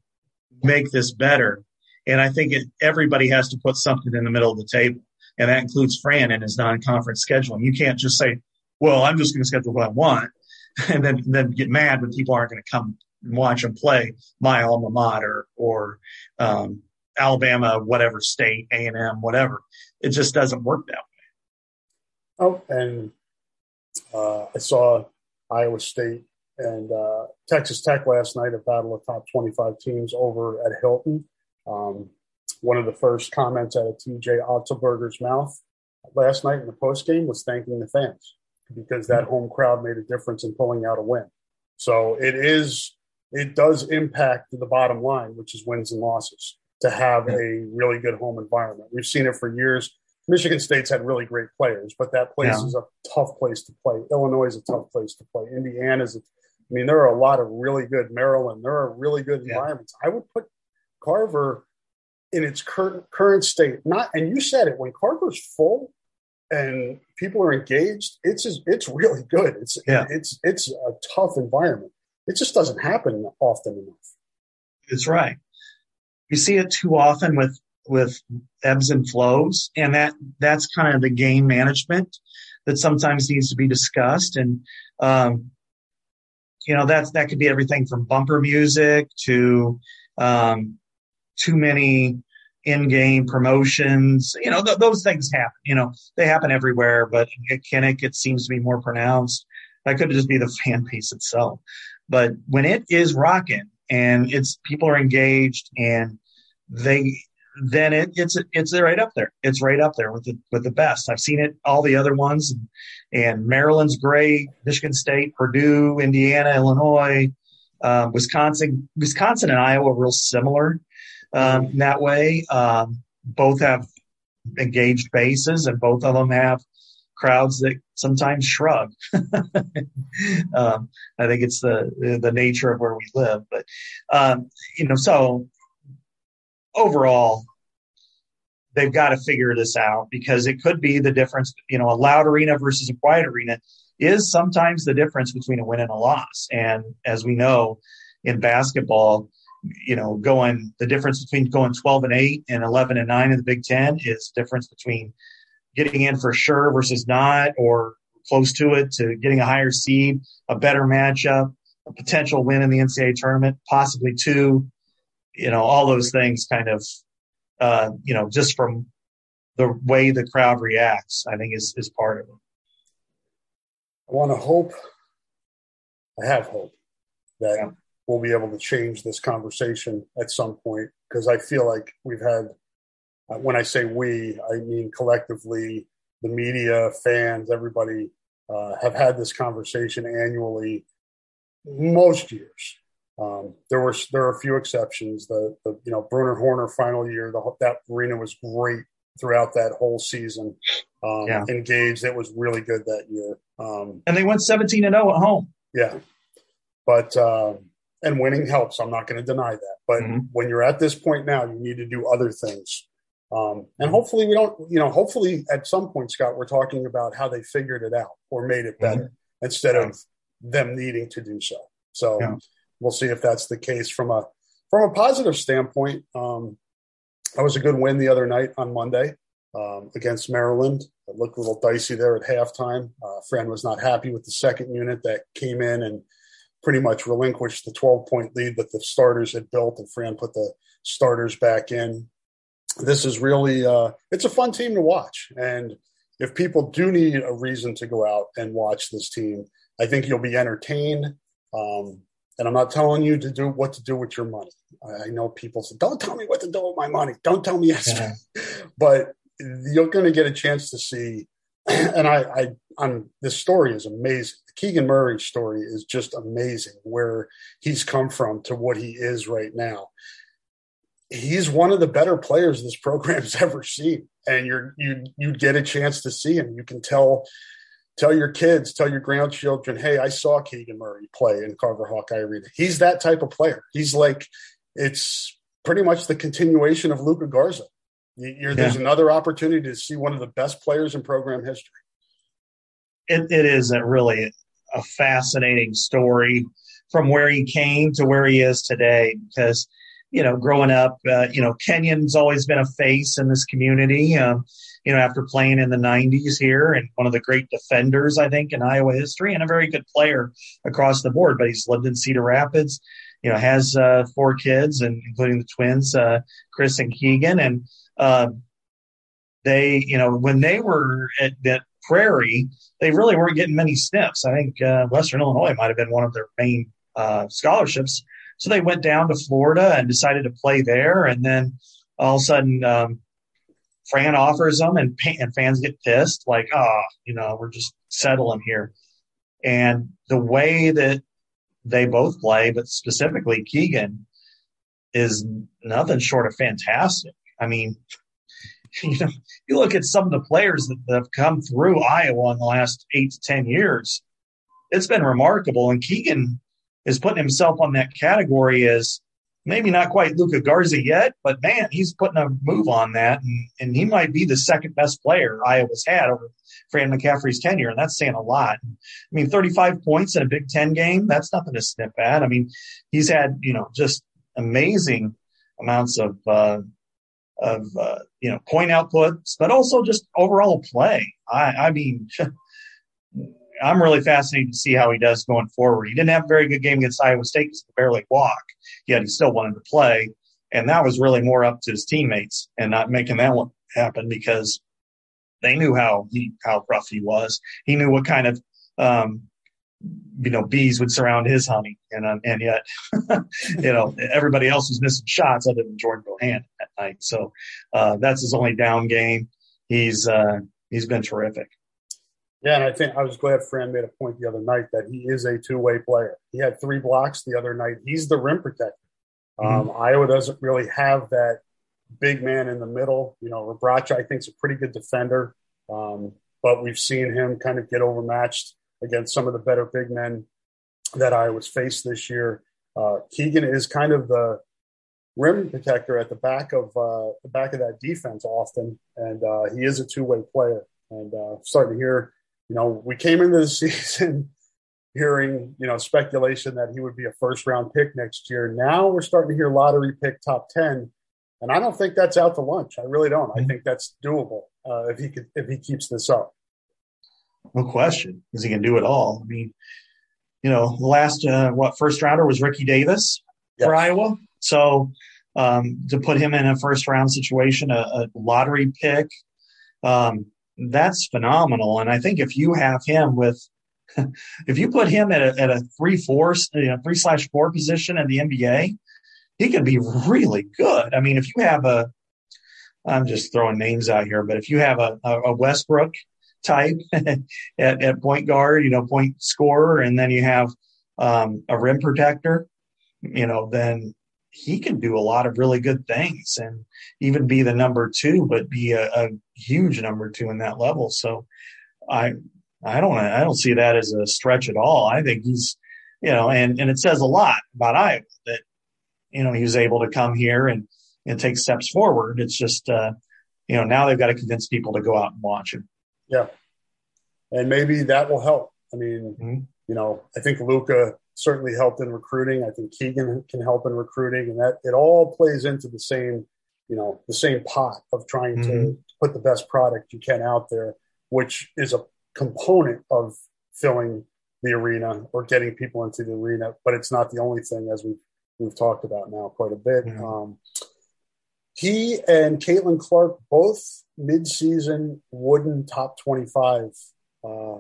make this better? And I think it, everybody has to put something in the middle of the table. And that includes Fran and his non-conference scheduling. You can't just say, well, I'm just going to schedule what I want and then, then get mad when people aren't going to come and watch them play my alma mater or, um, Alabama, whatever state, A and M, whatever. It just doesn't work that way. Oh, and uh, I saw Iowa State and uh, Texas Tech last night, a battle of top 25 teams over at Hilton. Um, one of the first comments out of TJ Otzelberger's mouth last night in the post game was thanking the fans because that home crowd made a difference in pulling out a win. So it is, it does impact the bottom line, which is wins and losses, to have a really good home environment. We've seen it for years. Michigan State's had really great players, but that place yeah. is a tough place to play. Illinois is a tough place to play. Indiana's, a, I mean, there are a lot of really good Maryland. There are really good yeah. environments. I would put Carver in its current current state. Not and you said it when Carver's full and people are engaged. It's it's really good. It's yeah. it's it's a tough environment. It just doesn't happen often enough. That's right. You see it too often with with ebbs and flows, and that that's kind of the game management that sometimes needs to be discussed. And um, you know that's that could be everything from bumper music to um, too many in-game promotions. You know, th- those things happen. You know, they happen everywhere, but at Kinnick, it seems to be more pronounced. That could just be the fan base itself. But when it is rocking and it's people are engaged and they then it, it's it's right up there. It's right up there with the with the best. I've seen it all the other ones, and, and Maryland's great. Michigan State, Purdue, Indiana, Illinois, um, Wisconsin, Wisconsin and Iowa are real similar um, in that way. Um, both have engaged bases, and both of them have crowds that sometimes shrug. um, I think it's the the nature of where we live, but um, you know, so overall, they've got to figure this out because it could be the difference. You know, a loud arena versus a quiet arena is sometimes the difference between a win and a loss. And as we know in basketball, you know, going the difference between going 12 and 8 and 11 and 9 in the Big Ten is difference between getting in for sure versus not, or close to it, to getting a higher seed, a better matchup, a potential win in the NCAA tournament, possibly two. You know, all those things kind of, uh, you know, just from the way the crowd reacts, I think is is part of it. I want to hope, I have hope that yeah. We'll be able to change this conversation at some point because I feel like we've had, uh, when I say we, I mean collectively, the media, fans, everybody uh, have had this conversation annually most years. Um, there were there are a few exceptions. The, the you know Brunner Horner final year, the, that arena was great throughout that whole season. Um, yeah. Engaged, it was really good that year. Um, and they went 17 and 0 at home. Yeah. But, uh, and winning helps. I'm not going to deny that. But mm-hmm. when you're at this point now, you need to do other things Um, and hopefully we don't, you know, hopefully at some point, Scott, we're talking about how they figured it out or made it better mm-hmm. instead of them needing to do so. So yeah. we'll see if that's the case from a from a positive standpoint. Um, that was a good win the other night on Monday um, against Maryland. It looked a little dicey there at halftime. Uh, Fran was not happy with the second unit that came in and pretty much relinquished the 12 point lead that the starters had built, and Fran put the starters back in. This is really uh, it's a fun team to watch, and if people do need a reason to go out and watch this team, I think you'll be entertained. Um, and I'm not telling you to do what to do with your money. I know people say, "Don't tell me what to do with my money. Don't tell me yes." Yeah. but you're going to get a chance to see. And I, I, I'm this story is amazing. Keegan Murray story is just amazing. Where he's come from to what he is right now. He's one of the better players this program's ever seen, and you're you you get a chance to see him. You can tell tell your kids, tell your grandchildren, hey, I saw Keegan Murray play in Carver Hawkeye Arena. He's that type of player. He's like, it's pretty much the continuation of Luka Garza. Yeah. There's another opportunity to see one of the best players in program history. it, it is a really a fascinating story from where he came to where he is today because you know growing up uh, you know kenyon's always been a face in this community um, you know, after playing in the 90s here and one of the great defenders, I think, in Iowa history and a very good player across the board. But he's lived in Cedar Rapids, you know, has uh, four kids, and including the twins, uh, Chris and Keegan. And uh, they, you know, when they were at that Prairie, they really weren't getting many sniffs. I think uh, Western Illinois might have been one of their main uh, scholarships. So they went down to Florida and decided to play there. And then all of a sudden, um, Fran offers them, and, and fans get pissed, like, oh, you know, we're just settling here. And the way that they both play, but specifically Keegan, is nothing short of fantastic. I mean, you know, you look at some of the players that, have come through Iowa in the last eight to ten years. It's been remarkable, and Keegan is putting himself on that category as maybe not quite Luka Garza yet, but man, he's putting a move on that, and, and he might be the second best player Iowa's had over Fran McCaffrey's tenure, and that's saying a lot. I mean, 35 points in a Big Ten game, that's nothing to sniff at. I mean, he's had, you know, just amazing amounts of, uh, of, uh, you know, point outputs, but also just overall play. I, I mean, I'm really fascinated to see how he does going forward. He didn't have a very good game against Iowa State he could barely walk, yet he still wanted to play. And that was really more up to his teammates and not making that one happen because they knew how he how rough he was. He knew what kind of um, you know bees would surround his honey, and um, and yet you know everybody else was missing shots other than Jordan Bohannon at night. So uh, that's his only down game. He's uh, he's been terrific. Yeah, and I think I was glad Fran made a point the other night that he is a two way player. He had three blocks the other night. He's the rim protector. Mm-hmm. Um, Iowa doesn't really have that big man in the middle. You know, Rebraca, I think, is a pretty good defender, um, but we've seen him kind of get overmatched against some of the better big men that Iowa's faced this year. Uh, Keegan is kind of the rim protector at the back of uh, the back of that defense often, and uh, he is a two way player. And uh, starting to hear you know, we came into the season hearing, you know, speculation that he would be a first round pick next year. Now we're starting to hear lottery pick top 10. And I don't think that's out to lunch. I really don't. I mm-hmm. think that's doable uh, if he could, if he keeps this up. No question, because he can do it all. I mean, you know, the last uh, what first rounder was Ricky Davis yes. for Iowa. So um, to put him in a first round situation, a, a lottery pick, um, that's phenomenal. And I think if you have him with, if you put him at a, at a three four, you know, three slash four position in the NBA, he could be really good. I mean, if you have a, I'm just throwing names out here, but if you have a, a Westbrook type at, at point guard, you know, point scorer, and then you have um, a rim protector, you know, then he can do a lot of really good things and even be the number two, but be a, a huge number two in that level. So I, I don't, I don't see that as a stretch at all. I think he's, you know, and, and it says a lot about Iowa that, you know, he was able to come here and, and take steps forward. It's just, uh, you know, now they've got to convince people to go out and watch him. Yeah, and maybe that will help. I mean, mm-hmm. you know, I think Luka certainly helped in recruiting. I think Keegan can help in recruiting, and that it all plays into the same, you know, the same pot of trying mm-hmm. to put the best product you can out there, which is a component of filling the arena or getting people into the arena. But it's not the only thing, as we've we've talked about now quite a bit. Mm-hmm. Um, he and Caitlin Clark both mid-season Wooden top twenty-five uh,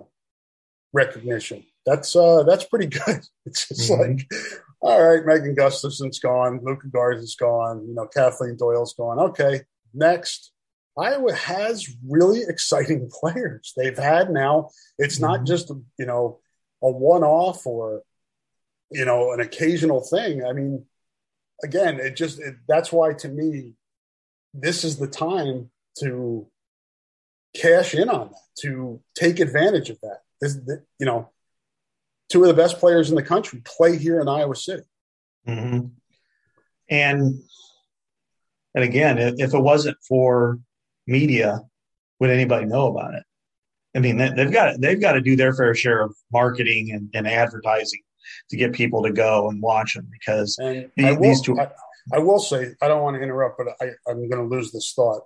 recognition. That's uh, that's pretty good. It's just mm-hmm. like, all right, Megan Gustafson's gone, Luka Garza's gone, you know, Kathleen Doyle's gone. Okay, next. Iowa has really exciting players. They've had now. It's mm-hmm. not just you know a one-off or you know an occasional thing. I mean, again, it just it, that's why to me, this is the time to cash in on that, to take advantage of that. This, you know, two of the best players in the country play here in Iowa City. Mm-hmm. And and again, if it wasn't for media, would anybody know about it? I mean, they've got they've got to do their fair share of marketing and, and advertising to get people to go and watch them because these, will, these two. I, I, will say I don't want to interrupt, but I, I'm going to lose this thought.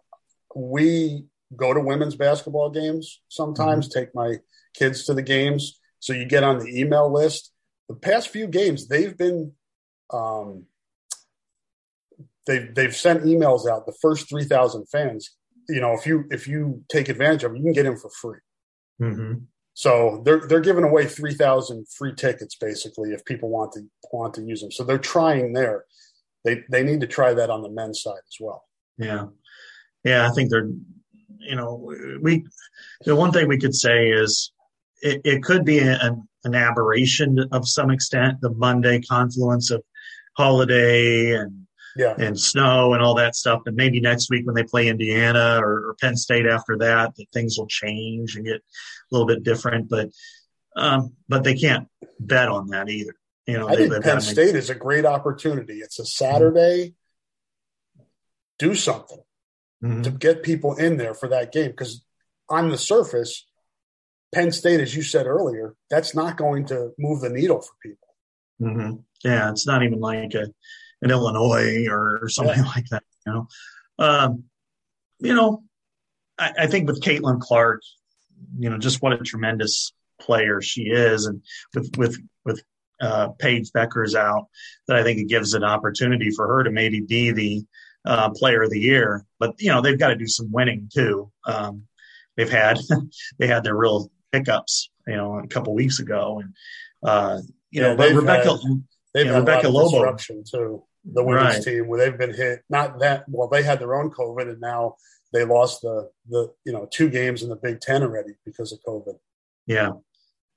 We go to women's basketball games sometimes. Mm-hmm. Take my kids to the games, so you get on the email list. The past few games, they've been um, they've they've sent emails out. The first three thousand fans, you know, if you if you take advantage of it, you can get in for free. Mm-hmm. So they're they're giving away three thousand free tickets basically if people want to want to use them. So they're trying there. They they need to try that on the men's side as well. Yeah, yeah. I think they're you know we the one thing we could say is it, it could be an, an aberration of some extent the Monday confluence of holiday and yeah. and snow and all that stuff. And maybe next week when they play Indiana or, or, Penn State after that, that things will change and get a little bit different. But um, but they can't bet on that either. You know, I think Penn State is a great opportunity. It's a Saturday. Mm-hmm. Do something mm-hmm. to get people in there for that game because on the surface, Penn State, as you said earlier, that's not going to move the needle for people. Mm-hmm. Yeah, it's not even like a in Illinois or, or something yeah. like that. You know, um, you know, I, I, think with Caitlin Clark, you know, just what a tremendous player she is, and with with with uh, Paige Bueckers out, that I think it gives an opportunity for her to maybe be the uh, player of the year. But you know, they've got to do some winning too. Um, they've had they had their real pickups, you know, a couple weeks ago, and uh, you yeah, know, but Rebecca. Had, they've you know, Rebecca Lobo too the women's right. team where they've been hit. Not that well, they had their own COVID, and now they lost the the you know two games in the Big Ten already because of COVID. Yeah,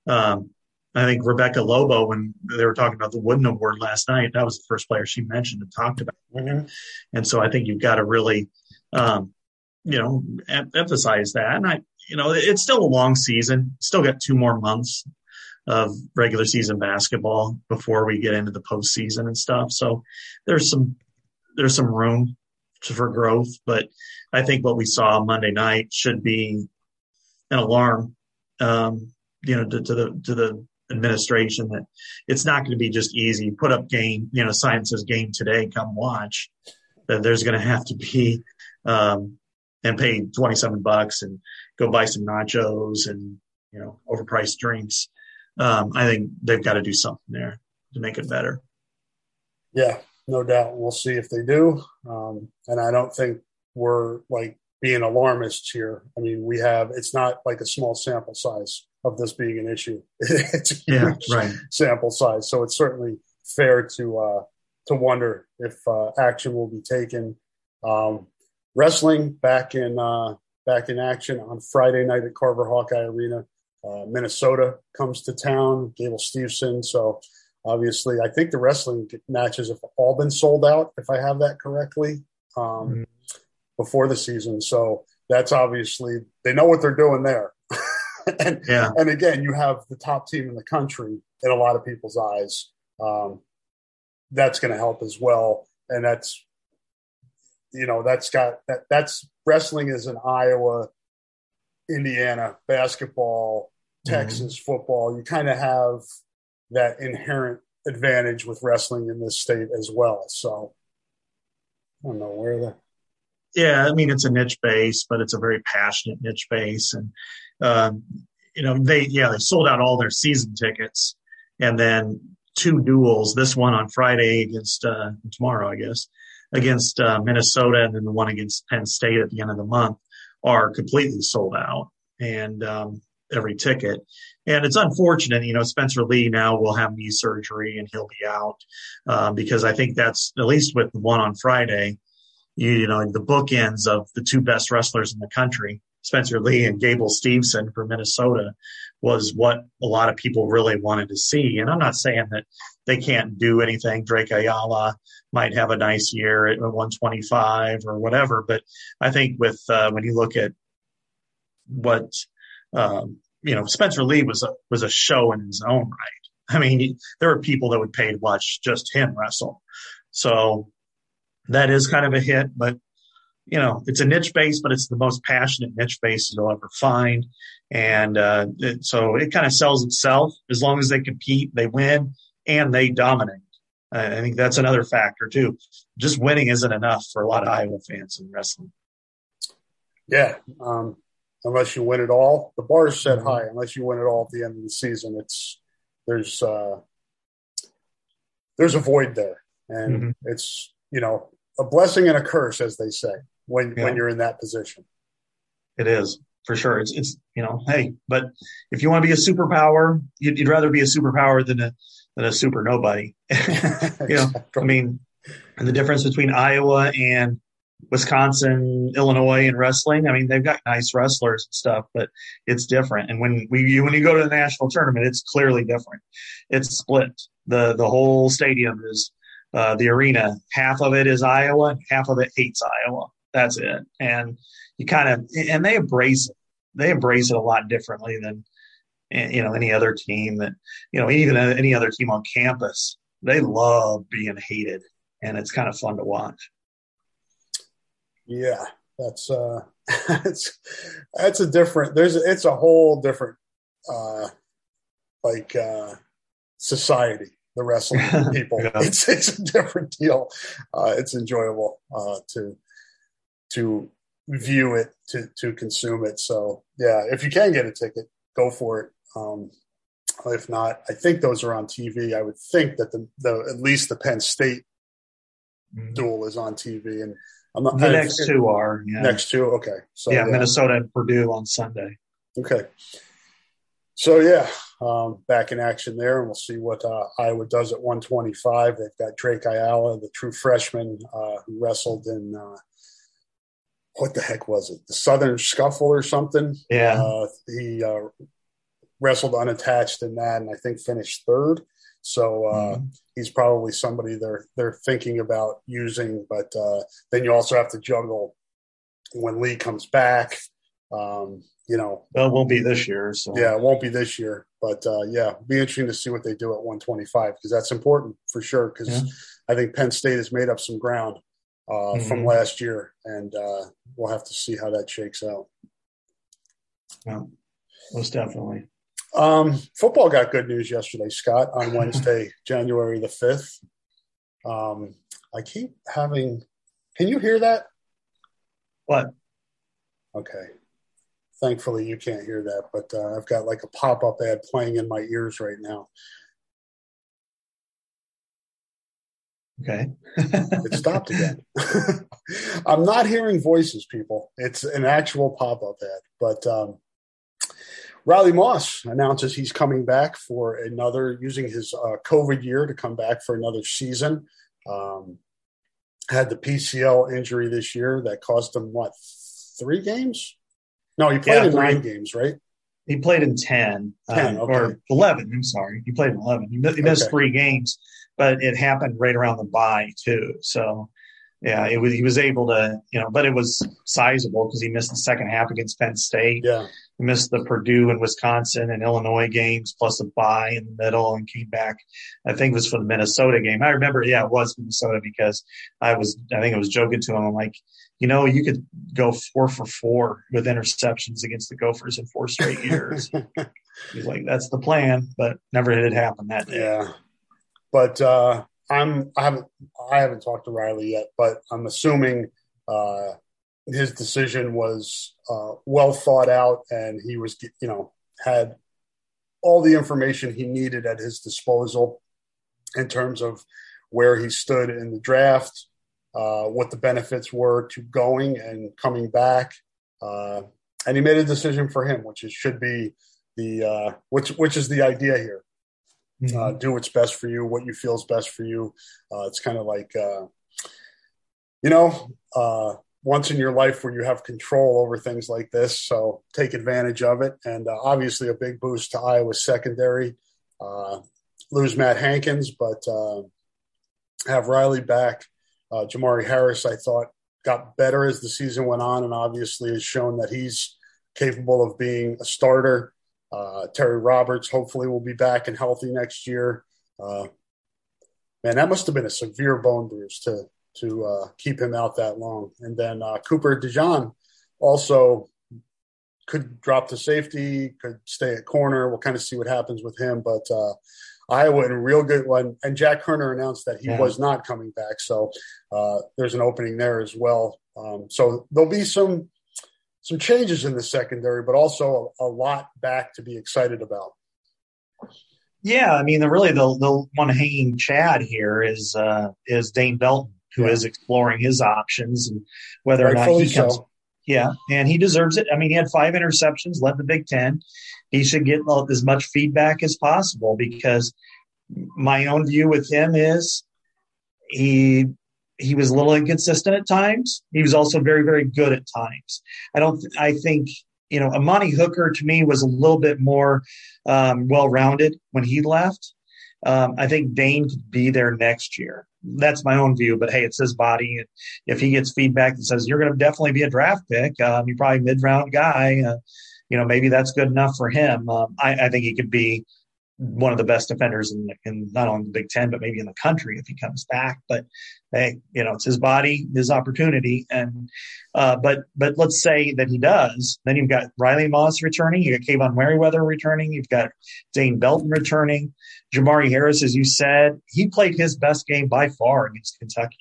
um, I think Rebecca Lobo, when they were talking about the Wooden Award last night, that was the first player she mentioned and talked about. Mm-hmm. And so I think you've got to really, um, you know, em- emphasize that. And I, you know, it's still a long season. Still got two more months of regular season basketball before we get into the postseason and stuff. So there's some there's some room for growth, but I think what we saw Monday night should be an alarm, um, you know, to, to, the to the administration that it's not going to be just easy. Put up game, you know, science sciences game today, come watch. That there's going to have to be um, and pay 27 bucks and go buy some nachos and you know overpriced drinks um, I think they've got to do something there to make it better. Yeah, no doubt. We'll see if they do. Um, and I don't think we're like being alarmists here. I mean, we have, it's not like a small sample size of this being an issue. it's a huge yeah, right. sample size. So it's certainly fair to, uh, to wonder if uh, action will be taken. Um, wrestling back in, uh, back in action on Friday night at Carver Hawkeye Arena. Uh, Minnesota comes to town, Gable Steveson. So obviously, I think the wrestling matches have all been sold out, if I have that correctly, um, mm-hmm. before the season. So that's obviously they know what they're doing there. and yeah. and again, you have the top team in the country in a lot of people's eyes. Um, that's going to help as well, and that's you know that's got that that's wrestling is an Iowa, Indiana basketball, Texas mm-hmm. football. You kind of have that inherent advantage with wrestling in this state as well. So I don't know where the yeah, I mean it's a niche base, but it's a very passionate niche base, and um, you know they yeah they sold out all their season tickets, and then two duels. This one on Friday against uh, tomorrow, I guess, against uh, Minnesota, and then the one against Penn State at the end of the month are completely sold out, and um, every ticket. And it's unfortunate, you know, Spencer Lee now will have knee surgery and he'll be out uh, because I think that's at least with the one on Friday you, you know, the bookends of the two best wrestlers in the country, Spencer Lee and Gable Steveson for Minnesota, was what a lot of people really wanted to see. And I'm not saying that they can't do anything. Drake Ayala might have a nice year at 125 or whatever, but I think with uh, when you look at what um, you know, Spencer Lee was a was a show in his own right. I mean, there were people that would pay to watch just him wrestle. So that is kind of a hit, but you know, it's a niche base, but it's the most passionate niche base you'll ever find. And uh, it, so it kind of sells itself as long as they compete, they win, and they dominate. Uh, I think that's another factor too. Just winning isn't enough for a lot of Iowa fans in wrestling. Yeah, um, unless you win it all, the bar is set mm-hmm. high. Unless you win it all at the end of the season, it's there's uh, there's a void there, and mm-hmm. it's you know a blessing and a curse, as they say, when yeah. when you're in that position. It is for sure. It's it's you know, hey, but if you want to be a superpower, you'd, you'd rather be a superpower than a than a super nobody. you know. I mean, and the difference between Iowa and Wisconsin, Illinois, and wrestling. I mean, they've got nice wrestlers and stuff, but it's different. And when we when you go to the national tournament, it's clearly different. It's split. the The whole stadium is uh, the arena. Half of it is Iowa, half of it hates Iowa. That's it. And you kind of and they embrace it. They embrace it a lot differently than you know any other team that you know even any other team on campus. They love being hated, and it's kind of fun to watch. Yeah, that's uh, that's that's a different. There's it's a whole different uh, like uh, society the wrestling people. yeah. It's it's a different deal. Uh, it's enjoyable uh, to to view it, to to consume it. So yeah, if you can get a ticket, go for it. Um, if not, I think those are on TV. I would think that the, the at least the Penn State mm-hmm. duel is on TV, and I'm not. The I, next two are yeah. next two. Okay, so yeah, yeah, Minnesota and Purdue on Sunday. Okay, so yeah, um, back in action there, and we'll see what uh, Iowa does at 125. They've got Drake Ayala, the true freshman uh, who wrestled in uh, what the heck was it? The Southern Scuffle or something. Yeah, uh, he uh, wrestled unattached in that, and I think finished third. So uh, mm-hmm. he's probably somebody they're they're thinking about using. But then you also have to juggle when Lee comes back. Um, you know, well, it won't be this year. So yeah, it won't be this year. But uh, yeah, be interesting to see what they do at 125 because that's important for sure. Because yeah. I think Penn State has made up some ground uh, mm-hmm. from last year, and uh, we'll have to see how that shakes out. Yeah, most definitely. Um, football got good news yesterday, Scott, on Wednesday, January the 5th. Um, I keep having, can you hear that? What? Okay thankfully you can't hear that, but uh, I've got like a pop up ad playing in my ears right now. Okay. it stopped again. I'm not hearing voices, people. It's an actual pop up ad. But um, Riley Moss announces he's coming back for another, using his uh, COVID year to come back for another season. Um, had the PCL injury this year that cost him, what, three games? No, he played yeah, in nine games, right? He played in 10, 10 um, okay. or 11. I'm sorry. He played in 11. He, missed okay. three games, but it happened right around the bye, too. So, yeah, it was he was able to, you know, but it was sizable because he missed the second half against Penn State. Yeah, he missed the Purdue and Wisconsin and Illinois games plus a bye in the middle and came back. I think it was for the Minnesota game. I remember, yeah, it was Minnesota because I was, I think I was joking to him. I'm like, you know, you could go four for four with interceptions against the Gophers in four straight years. He's like, that's the plan, but never did it happen that day. Yeah, but. uh I'm I haven't I haven't talked to Riley yet, but I'm assuming uh, his decision was uh, well thought out, and he was you know had all the information he needed at his disposal in terms of where he stood in the draft, uh, what the benefits were to going and coming back, uh, and he made a decision for him, which is, should be the uh, which which is the idea here. Mm-hmm. Uh, do what's best for you, what you feel is best for you. Uh, it's kind of like, uh, you know, uh, once in your life where you have control over things like this. So take advantage of it. And uh, obviously, a big boost to Iowa's secondary. Uh, lose Matt Hankins, but have Riley back. Jermari Harris, I thought, got better as the season went on, and obviously has shown that he's capable of being a starter. Uh, Terry Roberts hopefully will be back and healthy next year. Uh, man, that must have been a severe bone bruise to to uh, keep him out that long. And then uh, Cooper DeJean also could drop to safety, could stay at corner. We'll kind of see what happens with him. But uh, Iowa in a real good one. And Jack Koerner announced that he yeah. was not coming back. So uh, there's an opening there as well. Um, so there'll be some some changes in the secondary, but also a, a lot back to be excited about. Yeah, I mean, the really the the one hanging Chad here is uh, is Dane Belton, who yeah. is exploring his options and whether or not he comes. So. Yeah, and he deserves it. I mean, he had five interceptions, led the Big Ten. He should get as much feedback as possible because my own view with him is he he was a little inconsistent at times. He was also very, very good at times. I don't, I think, you know, Amani Hooker to me was a little bit more um, well rounded when he left. Um, I think Dane could be there next year. That's my own view, but hey, it's his body. If he gets feedback that says you're going to definitely be a draft pick, um, you're probably mid round guy, uh, you know, maybe that's good enough for him. Um, I, I think he could be one of the best defenders in, in not only the Big Ten, but maybe in the country if he comes back. But hey, you know, it's his body, his opportunity. And, uh, but, but let's say that he does. Then you've got Riley Moss returning. You got Kaevon Merriweather returning. You've got Dane Belton returning. Jermari Harris, as you said, he played his best game by far against Kentucky.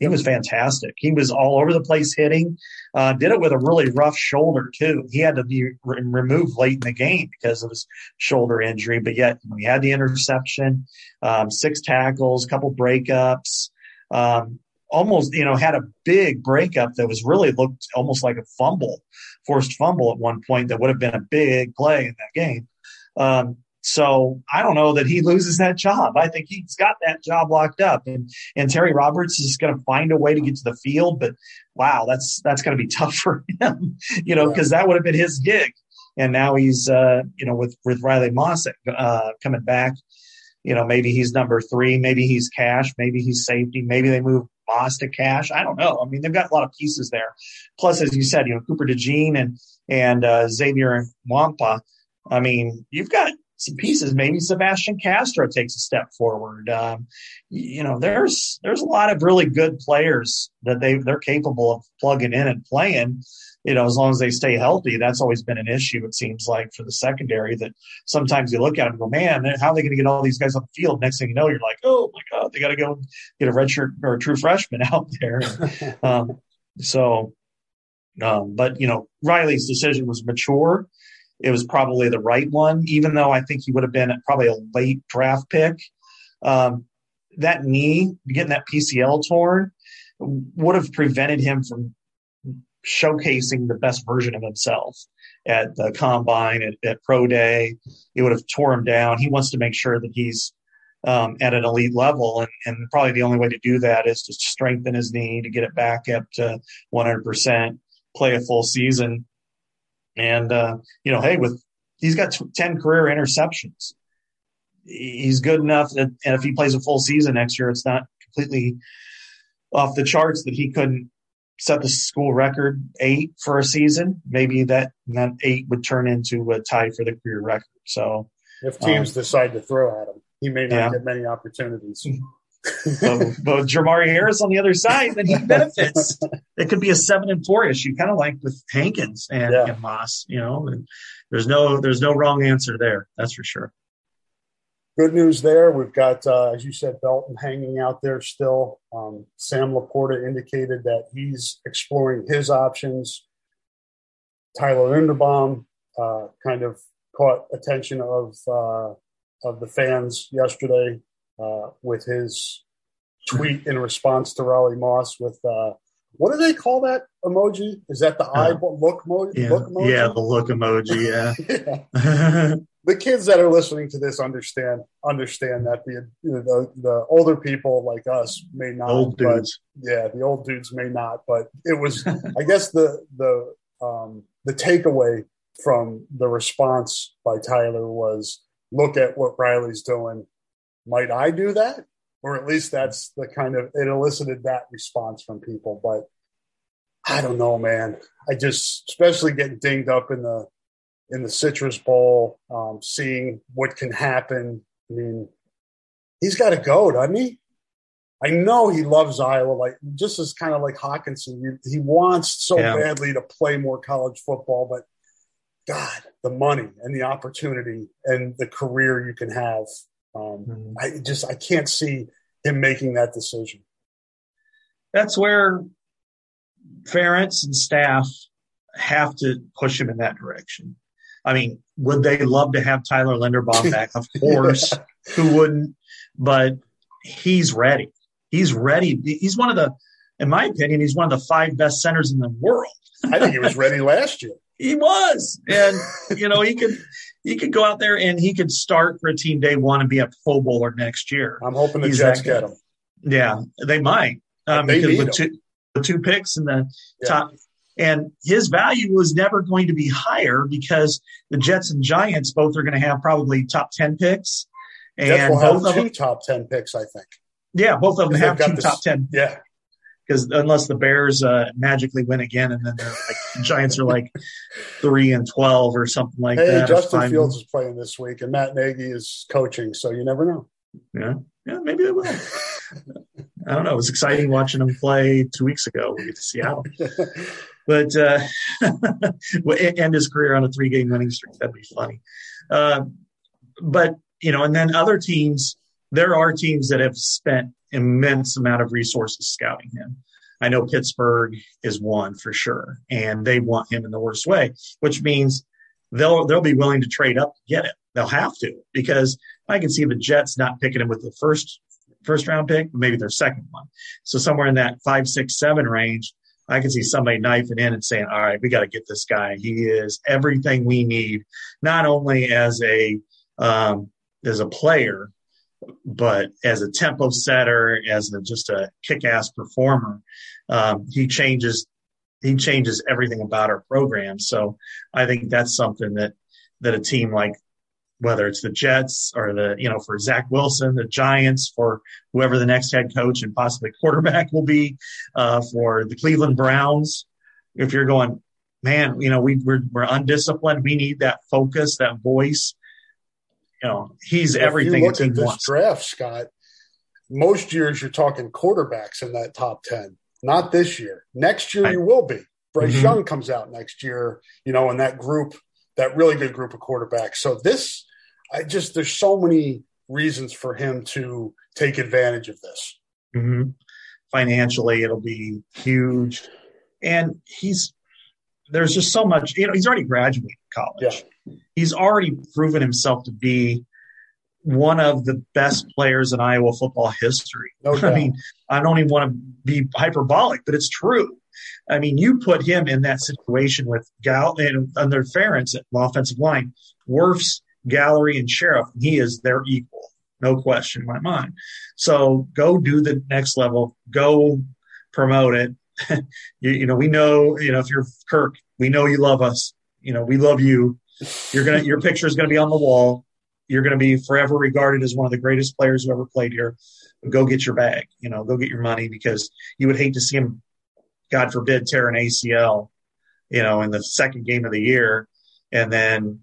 He was fantastic. He was all over the place hitting. Uh, did it with a really rough shoulder too. He had to be re- removed late in the game because of his shoulder injury. But yet he had the interception, um, six tackles, couple breakups. Um, almost, you know, had a big breakup that was really looked almost like a fumble, forced fumble at one point that would have been a big play in that game. Um, so I don't know that he loses that job. I think he's got that job locked up, and and Terry Roberts is going to find a way to get to the field. But wow, that's that's going to be tough for him, you know, because that would have been his gig. And now he's, uh, you know, with with Riley Moss uh, coming back, you know, maybe he's number three, maybe he's cash, maybe he's safety, maybe they move Moss to cash. I don't know. I mean, they've got a lot of pieces there. Plus, as you said, you know, Cooper DeJean and and uh, Xavier Nwankpa. I mean, you've got some pieces. Maybe Sebastian Castro takes a step forward. Um, you know, there's there's a lot of really good players that they they're capable of plugging in and playing. You know, as long as they stay healthy, that's always been an issue. It seems like for the secondary that sometimes you look at them and go, man, how are they going to get all these guys on the field? Next thing you know, you're like, oh my god, they got to go get a redshirt or a true freshman out there. um, so, um, but you know, Riley's decision was mature it was probably the right one, even though I think he would have been probably a late draft pick. Um, that knee, getting that PCL torn, would have prevented him from showcasing the best version of himself at the combine, at, at pro day. It would have tore him down. He wants to make sure that he's um, at an elite level. And, and, probably the only way to do that is to strengthen his knee, to get it back up to 100%, play a full season. And, uh, you know, hey, with, he's got 10 career interceptions. He's good enough that, and if he plays a full season next year, it's not completely, off the charts that he couldn't set the school record eight for a season, maybe that that eight would turn into a tie for the career record. So if teams um, decide to throw at him, he may not yeah. get many opportunities. But, but Jermari Harris on the other side, then he benefits. it could be a seven and four issue, kind of like with Hankins and, yeah. and Moss. You know, and there's no there's no wrong answer there. That's for sure. Good news there. We've got, uh, as you said, Belton hanging out there still. Um, Sam LaPorta indicated that he's exploring his options. Tyler Linderbaum uh, kind of caught attention of uh, of the fans yesterday uh, with his tweet in response to Riley Moss with uh, what do they call that emoji? Is that the eye look, mo- yeah. look emoji? Yeah, the look emoji. Yeah. the kids that are listening to this understand understand that the the, the older people like us may not. Old dudes. yeah, the old dudes may not. But it was, I guess, the the um, the takeaway from the response by Tyler was, "Look at what Riley's doing. Might I do that?" or at least that's the kind of it elicited that response from people. But I don't know, man. I just, especially getting dinged up in the in the Citrus Bowl, um, seeing what can happen. I mean, he's got to go, doesn't he? I know he loves Iowa, like just as kind of like Hockenson. He, he wants so yeah. badly to play more college football, but God, the money and the opportunity and the career you can have um, mm-hmm. I just I can't see him making that decision. That's where parents and staff have to push him in that direction. I mean, would they love to have Tyler Linderbaum back? Of course, yeah. who wouldn't? But he's ready. He's ready. He's one of the, in my opinion, he's one of the five best centers in the world. I think he was ready last year. He was, and you know he could he could go out there and he could start for a team day one and be a Pro Bowler next year. I'm hoping the He's Jets get him. Yeah, they might um, they because with two, with two picks in the yeah. top, and his value was never going to be higher because the Jets and Giants both are going to have probably top ten picks, and Jets will have both two of them, top ten picks, I think. Yeah, both of them have two this, top ten. Yeah, because unless the Bears uh, magically win again, and then like the Giants are like three and twelve or something like hey, that. Justin Fields is playing this week, and Matt Nagy is coaching, so you never know. Yeah, yeah, maybe they will. I don't know. It was exciting watching them play two weeks ago We get to Seattle, but uh, end his career on a three-game winning streak. That'd be funny. Uh, but you know, and then other teams. There are teams that have spent immense amount of resources scouting him. I know Pittsburgh is one for sure, and they want him in the worst way, which means they'll they'll be willing to trade up to get it. They'll have to because I can see the Jets not picking him with the first first round pick, maybe their second one. So somewhere in that five, six, seven range, I can see somebody knifing in and saying, "All right, we got to get this guy. He is everything we need, not only as a um, as a player, but as a tempo setter, as a, just a kick-ass performer, um, he changes he changes everything about our program. So I think that's something that that a team like whether it's the Jets or the you know for Zach Wilson, the Giants, for whoever the next head coach and possibly quarterback will be, uh, for the Cleveland Browns, if you're going, man, you know we we're, we're undisciplined, we need that focus, that voice you know, he's if everything. You look at this wants. draft, Scott. Most years you're talking quarterbacks in that top ten. Not this year. Next year I, you will be. Bryce mm-hmm. Young comes out next year. You know, in that group, that really good group of quarterbacks. So this, I just there's so many reasons for him to take advantage of this. Mm-hmm. Financially, it'll be huge, and he's there's just so much. You know, he's already graduated college. Yeah he's already proven himself to be one of the best players in Iowa football history. Okay. I mean, I don't even want to be hyperbolic, but it's true. I mean, you put him in that situation with Gal and under Ferentz at offensive line, Wirfs, Gallery, and Scherff, and he is their equal. No question in my mind. So go do the next level. Go promote it. you, you know, we know, you know, if you're Kirk, we know you love us. You know, we love you you're gonna your picture is gonna be on the wall. you're to be forever regarded as one of the greatest players who ever played here. Go get your bag, you know, go get your money because you would hate to see him, God forbid, tear an ACL, you know, in the second game of the year, and then,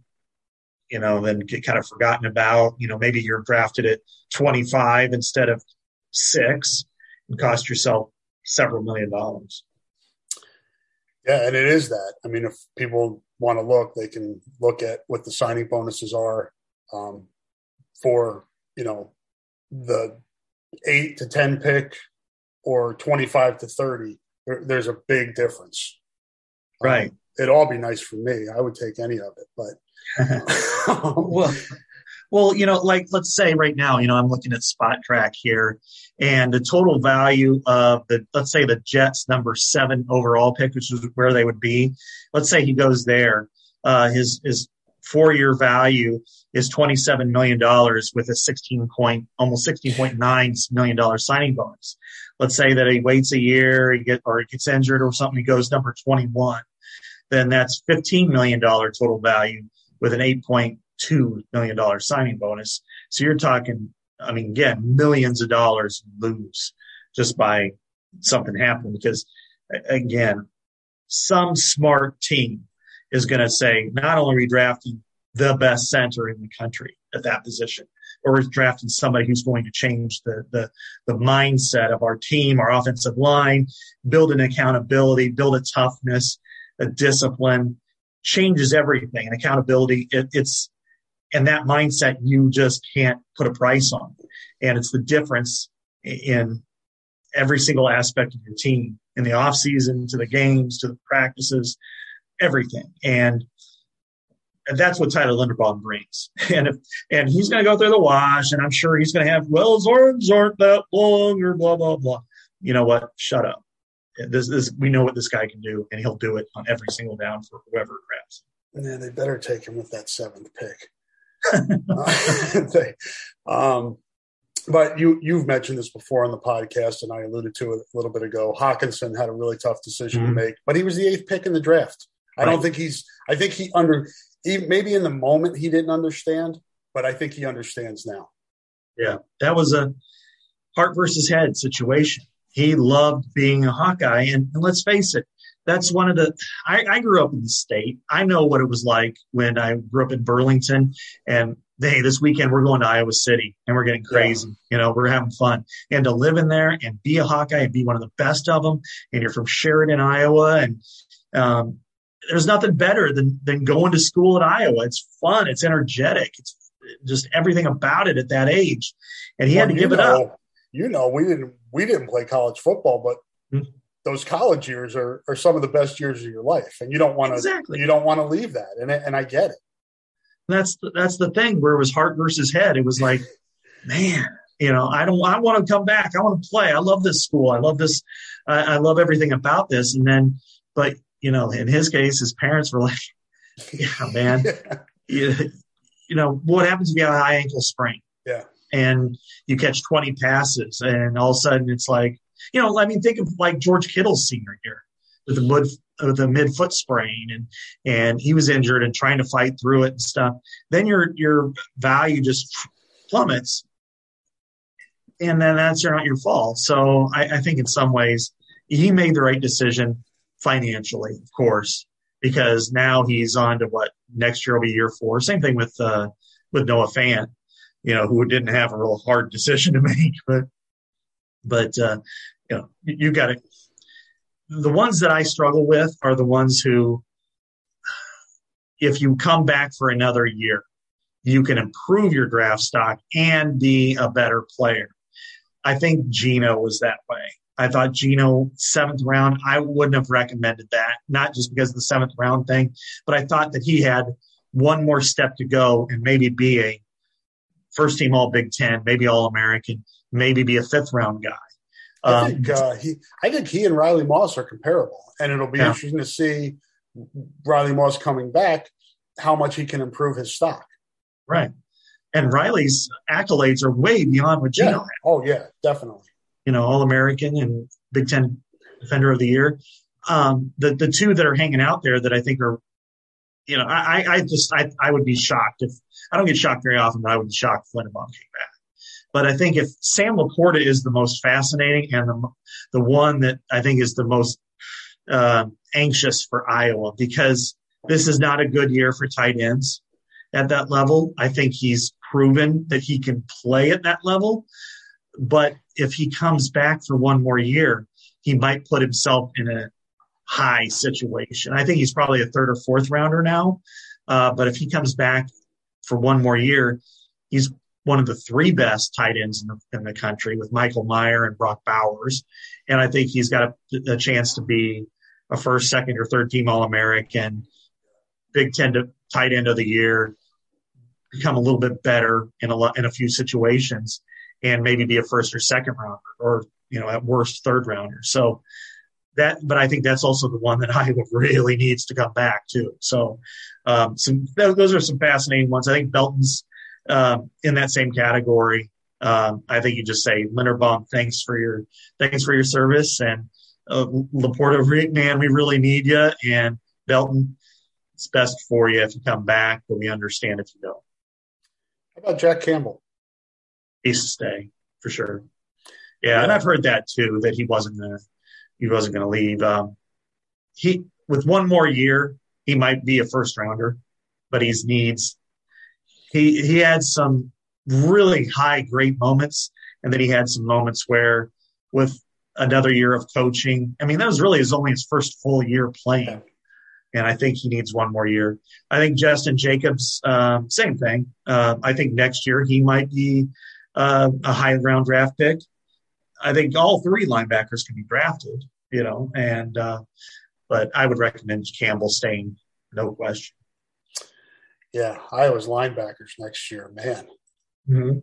you know, then get kind of forgotten about. You know, maybe you're drafted at 25 instead of six and cost yourself several million dollars. Yeah, and it is that. I mean, if people want to look, they can look at what the signing bonuses are um, for you know the eight to ten pick or twenty five to thirty. There, there's a big difference. Um, right. Um, it'd all be nice for me. I would take any of it, but well, well, you know, like let's say right now, you know, I'm looking at Spotrac here, and the total value of the let's say the Jets number seven overall pick, which is where they would be. Let's say he goes there. Uh, his his four year value is twenty seven million dollars with a sixteen point almost sixteen point nine million dollar signing bonus. Let's say that he waits a year, he get or he gets injured or something, he goes number twenty one. Then that's fifteen million dollar total value with an eight point two million dollar signing bonus. So you're talking, I mean, again, millions of dollars lose just by something happening because again, some smart team is going to say, not only are we drafting the best center in the country at that position, or we're drafting somebody who's going to change the, the, the mindset of our team, our offensive line, build an accountability, build a toughness, a discipline, changes everything. And accountability, it, it's and that mindset you just can't put a price on. And it's the difference in every single aspect of your team in the off season to the games to the practices, everything. And and that's what Tyler Linderbaum brings. And if and he's going to go through the wash, and I'm sure he's going to have well, his arms aren't that long, or blah blah blah. You know what? Shut up. This is we know what this guy can do, and he'll do it on every single down for whoever grabs. Yeah, they better take him with that seventh pick. um, but you you've mentioned this before on the podcast, and I alluded to it a little bit ago. Hockenson had a really tough decision mm-hmm. to make, but he was the eighth pick in the draft. I right. don't think he's. I think he under. He, maybe in the moment he didn't understand, but I think he understands now. Yeah, that was a heart versus head situation. He loved being a Hawkeye, and, and let's face it, that's one of the I, I, grew up in the state. I know what it was like when i grew up in burlington and hey this weekend we're going to iowa city and we're getting crazy yeah. you know we're having fun. And to live in there and be a hawkeye and be one of the best of them and you're from Chariton iowa and um, there's nothing better than than going to school at iowa. It's fun. It's energetic. It's just everything about it at that age. And he well, had to give know, it up. you know we didn't we didn't play college football but mm-hmm those college years are, are some of the best years of your life and you don't want to exactly. you don't want to leave that and and I get it. That's the, that's the thing where it was heart versus head. It was like, man, you know, I don't I want to come back. I want to play. I love this school. I love this. I, I love everything about this. And then, but you know, in his case, his parents were like, yeah, man, yeah. You, you know, what happens if you have a high ankle sprain? Yeah. And you catch 20 passes and all of a sudden it's like, you know, I mean, think of like George Kittle's senior year with the mid with the mid foot sprain and and he was injured and trying to fight through it and stuff. Then your your value just plummets, and then that's not your fault. So I, I think in some ways he made the right decision financially, of course, because now he's on to what next year will be year four. Same thing with uh, with Noah Fant, you know, who didn't have a real hard decision to make, but but uh, you know, you got it. The ones that I struggle with are the ones who, if you come back for another year, you can improve your draft stock and be a better player. I think Geno was that way. I thought Geno seventh round. I wouldn't have recommended that, not just because of the seventh round thing, but I thought that he had one more step to go and maybe be a first team All Big Ten, maybe All American, maybe be a fifth round guy. I um, think uh, he, I think he and Riley Moss are comparable, and it'll be yeah. interesting to see Riley Moss coming back how much he can improve his stock. Right, and Riley's accolades are way beyond what Geno yeah. had. Oh yeah, definitely. You know, All American and Big Ten Defender of the Year. Um, the the two that are hanging out there that I think are you know, I, I just I, I would be shocked if I don't get shocked very often, but I would be shocked if Linderbaum came back. But I think if Sam LaPorta is the most fascinating and the the one that I think is the most uh, anxious for Iowa because this is not a good year for tight ends at that level. I think he's proven that he can play at that level. But if he comes back for one more year, he might put himself in a high situation. I think he's probably a third or fourth rounder now. Uh, but if he comes back for one more year, he's one of the three best tight ends in the, in the country with Michael Mayer and Brock Bowers. And I think he's got a, a chance to be a first, second, or third team All American, Big Ten to, tight end of the year, become a little bit better in a, in a few situations, and maybe be a first or second rounder, or you know at worst third rounder. So that, but I think that's also the one that Iowa really needs to come back to. So um, some those are some fascinating ones. I think Belton's um, in that same category. Um, I think you just say Linderbaum, thanks for your thanks for your service, and uh, LaPorta, man, we really need you, and Belton, it's best for you if you come back, but we understand if you don't. How about Jack Campbell? He's to stay for sure. Yeah, yeah, and I've heard that too that he wasn't gonna he wasn't gonna leave. Um, he with one more year, he might be a first rounder, but he needs. He he had some really high great moments, and then he had some moments where with another year of coaching. I mean, that was really his only his first full year playing and I think he needs one more year. I think Jestin Jacobs, uh, same thing. Uh, I think next year he might be uh, a high round draft pick. I think all three linebackers can be drafted, you know, and uh, but I would recommend Campbell staying, no question. Yeah, Iowa's linebackers next year, man. Mm-hmm.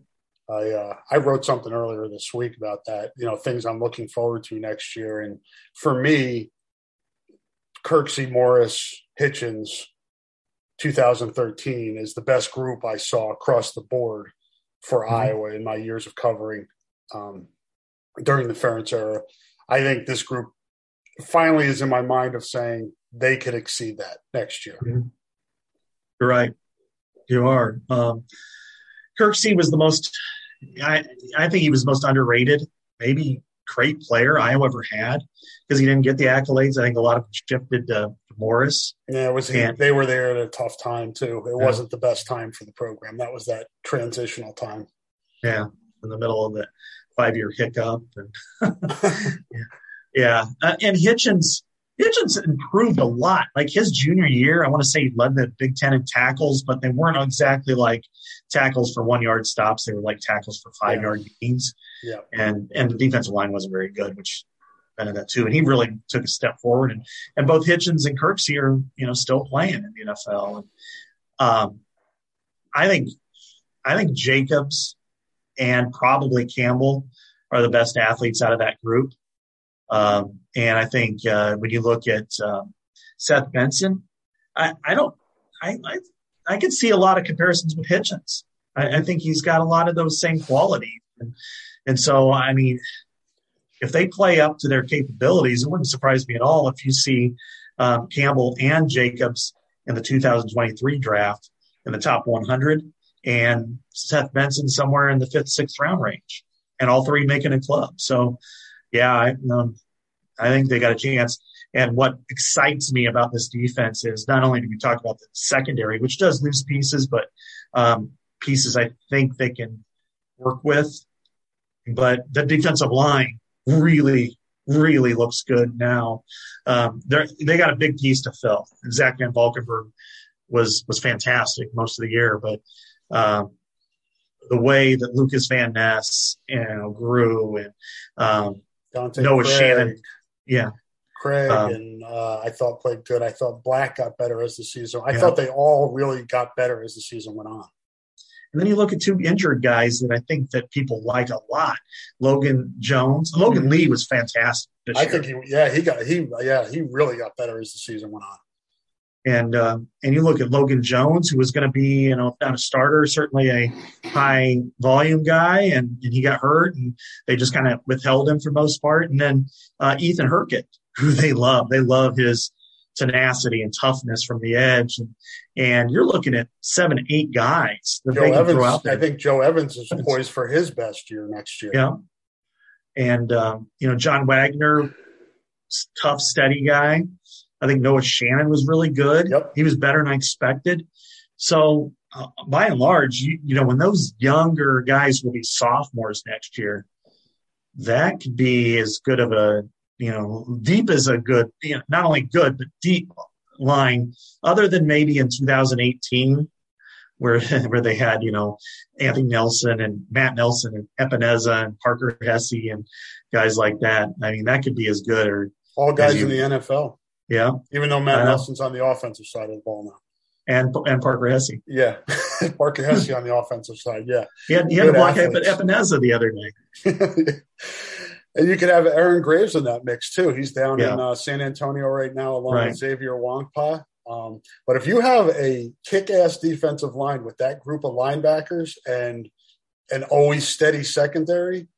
I uh, I wrote something earlier this week about that. You know, things I'm looking forward to next year, and for me, Kirksey, Morris, Hitchens, 2013 is the best group I saw across the board for mm-hmm. Iowa in my years of covering um, during the Ferentz era. I think this group finally is in my mind of saying they could exceed that next year. Mm-hmm. You're right. You are. Um, Kirksey was the most, I, I think he was the most underrated, maybe great player Iowa ever had because he didn't get the accolades. I think a lot of them shifted to Morris. Yeah, it was and, they were there at a tough time too. It yeah. wasn't the best time for the program. That was that transitional time. Yeah, in the middle of the five year hiccup and yeah, yeah. Uh, and Hitchens Hitchens improved a lot. Like his junior year, I want to say he led the Big Ten in tackles, but they weren't exactly like tackles for one yard stops. They were like tackles for five yeah. yard gains. Yeah. And and the defensive line wasn't very good, which of that too. And he really took a step forward. And and both Hitchens and Kirksey are you know still playing in the NFL. And um, I think I think Jacobs and probably Campbell are the best athletes out of that group. Um, and I think uh, when you look at um, Seth Benson, I, I don't, I, I, I could see a lot of comparisons with Hitchens. I, I, think he's got a lot of those same qualities. And, and so, I mean, if they play up to their capabilities, it wouldn't surprise me at all if you see um, Campbell and Jacobs in the 2023 draft in the top 100 and Seth Benson somewhere in the fifth, sixth round range, and all three making a club. So, yeah, I, um, I think they got a chance. And what excites me about this defense is not only do we talk about the secondary, which does lose pieces, but um, pieces I think they can work with. But the defensive line really, really looks good now. Um, they got a big piece to fill. Zach Van Valkenburg was was fantastic most of the year, but um, the way that Lucas Van Ness you know, grew and Dante Noah Craig, Shannon. Yeah. Craig um, and uh, I thought played good. I thought Black got better as the season. I yeah. thought they all really got better as the season went on. And then you look at two injured guys that I think that people like a lot. Logan Jones, Logan Lee was fantastic. I year. think he, yeah, he got he, yeah, he really got better as the season went on. And uh, and you look at Logan Jones, who was going to be, you know, not a starter, certainly a high volume guy, and, and he got hurt, and they just kind of withheld him for most part. And then uh, Ethan Hurkett, who they love, they love his tenacity and toughness from the edge. And, and you're looking at seven, eight guys that Joe they can Evans, throw out there. I think Joe Evans is poised for his best year next year. Yeah. And, um, you know, John Waggoner, tough, steady guy. I think Noah Shannon was really good. Yep. He was better than I expected. So, uh, by and large, you, you know, when those younger guys will be sophomores next year, that could be as good of a, you know, deep is a good, you know, not only good, but deep line, other than maybe in 2018, where where they had, you know, Anthony Nelson and Matt Nelson and Epenesa and Parker Hesse and guys like that. I mean, that could be as good or All guys you- in the NFL, yeah, even though Matt Uh, Nelson's on the offensive side of the ball now. and and Parker Hesse. Yeah. Parker Hesse on the offensive side. Yeah. He had he had Good block athletes. Epenesa the other day. and you could have Aaron Graves in that mix too. He's down Yeah. in uh, San Antonio right now, along Right. with Xavier Nwankpa. Um, but if you have a kick-ass defensive line with that group of linebackers and an always steady secondary,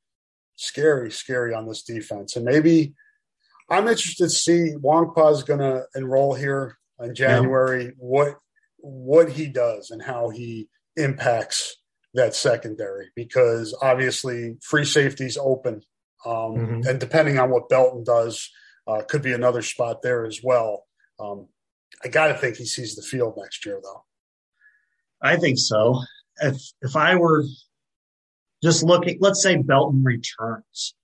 scary, scary on this defense. And maybe I'm interested to see Nwankpa is going to enroll here in January. What what he does and how he impacts that secondary because obviously free safety's open um, Mhm. and depending on what Belton does, uh, could be another spot there as well. Um, I got to think he sees the field next year, though. I think so. If if I were just looking, let's say Belton returns,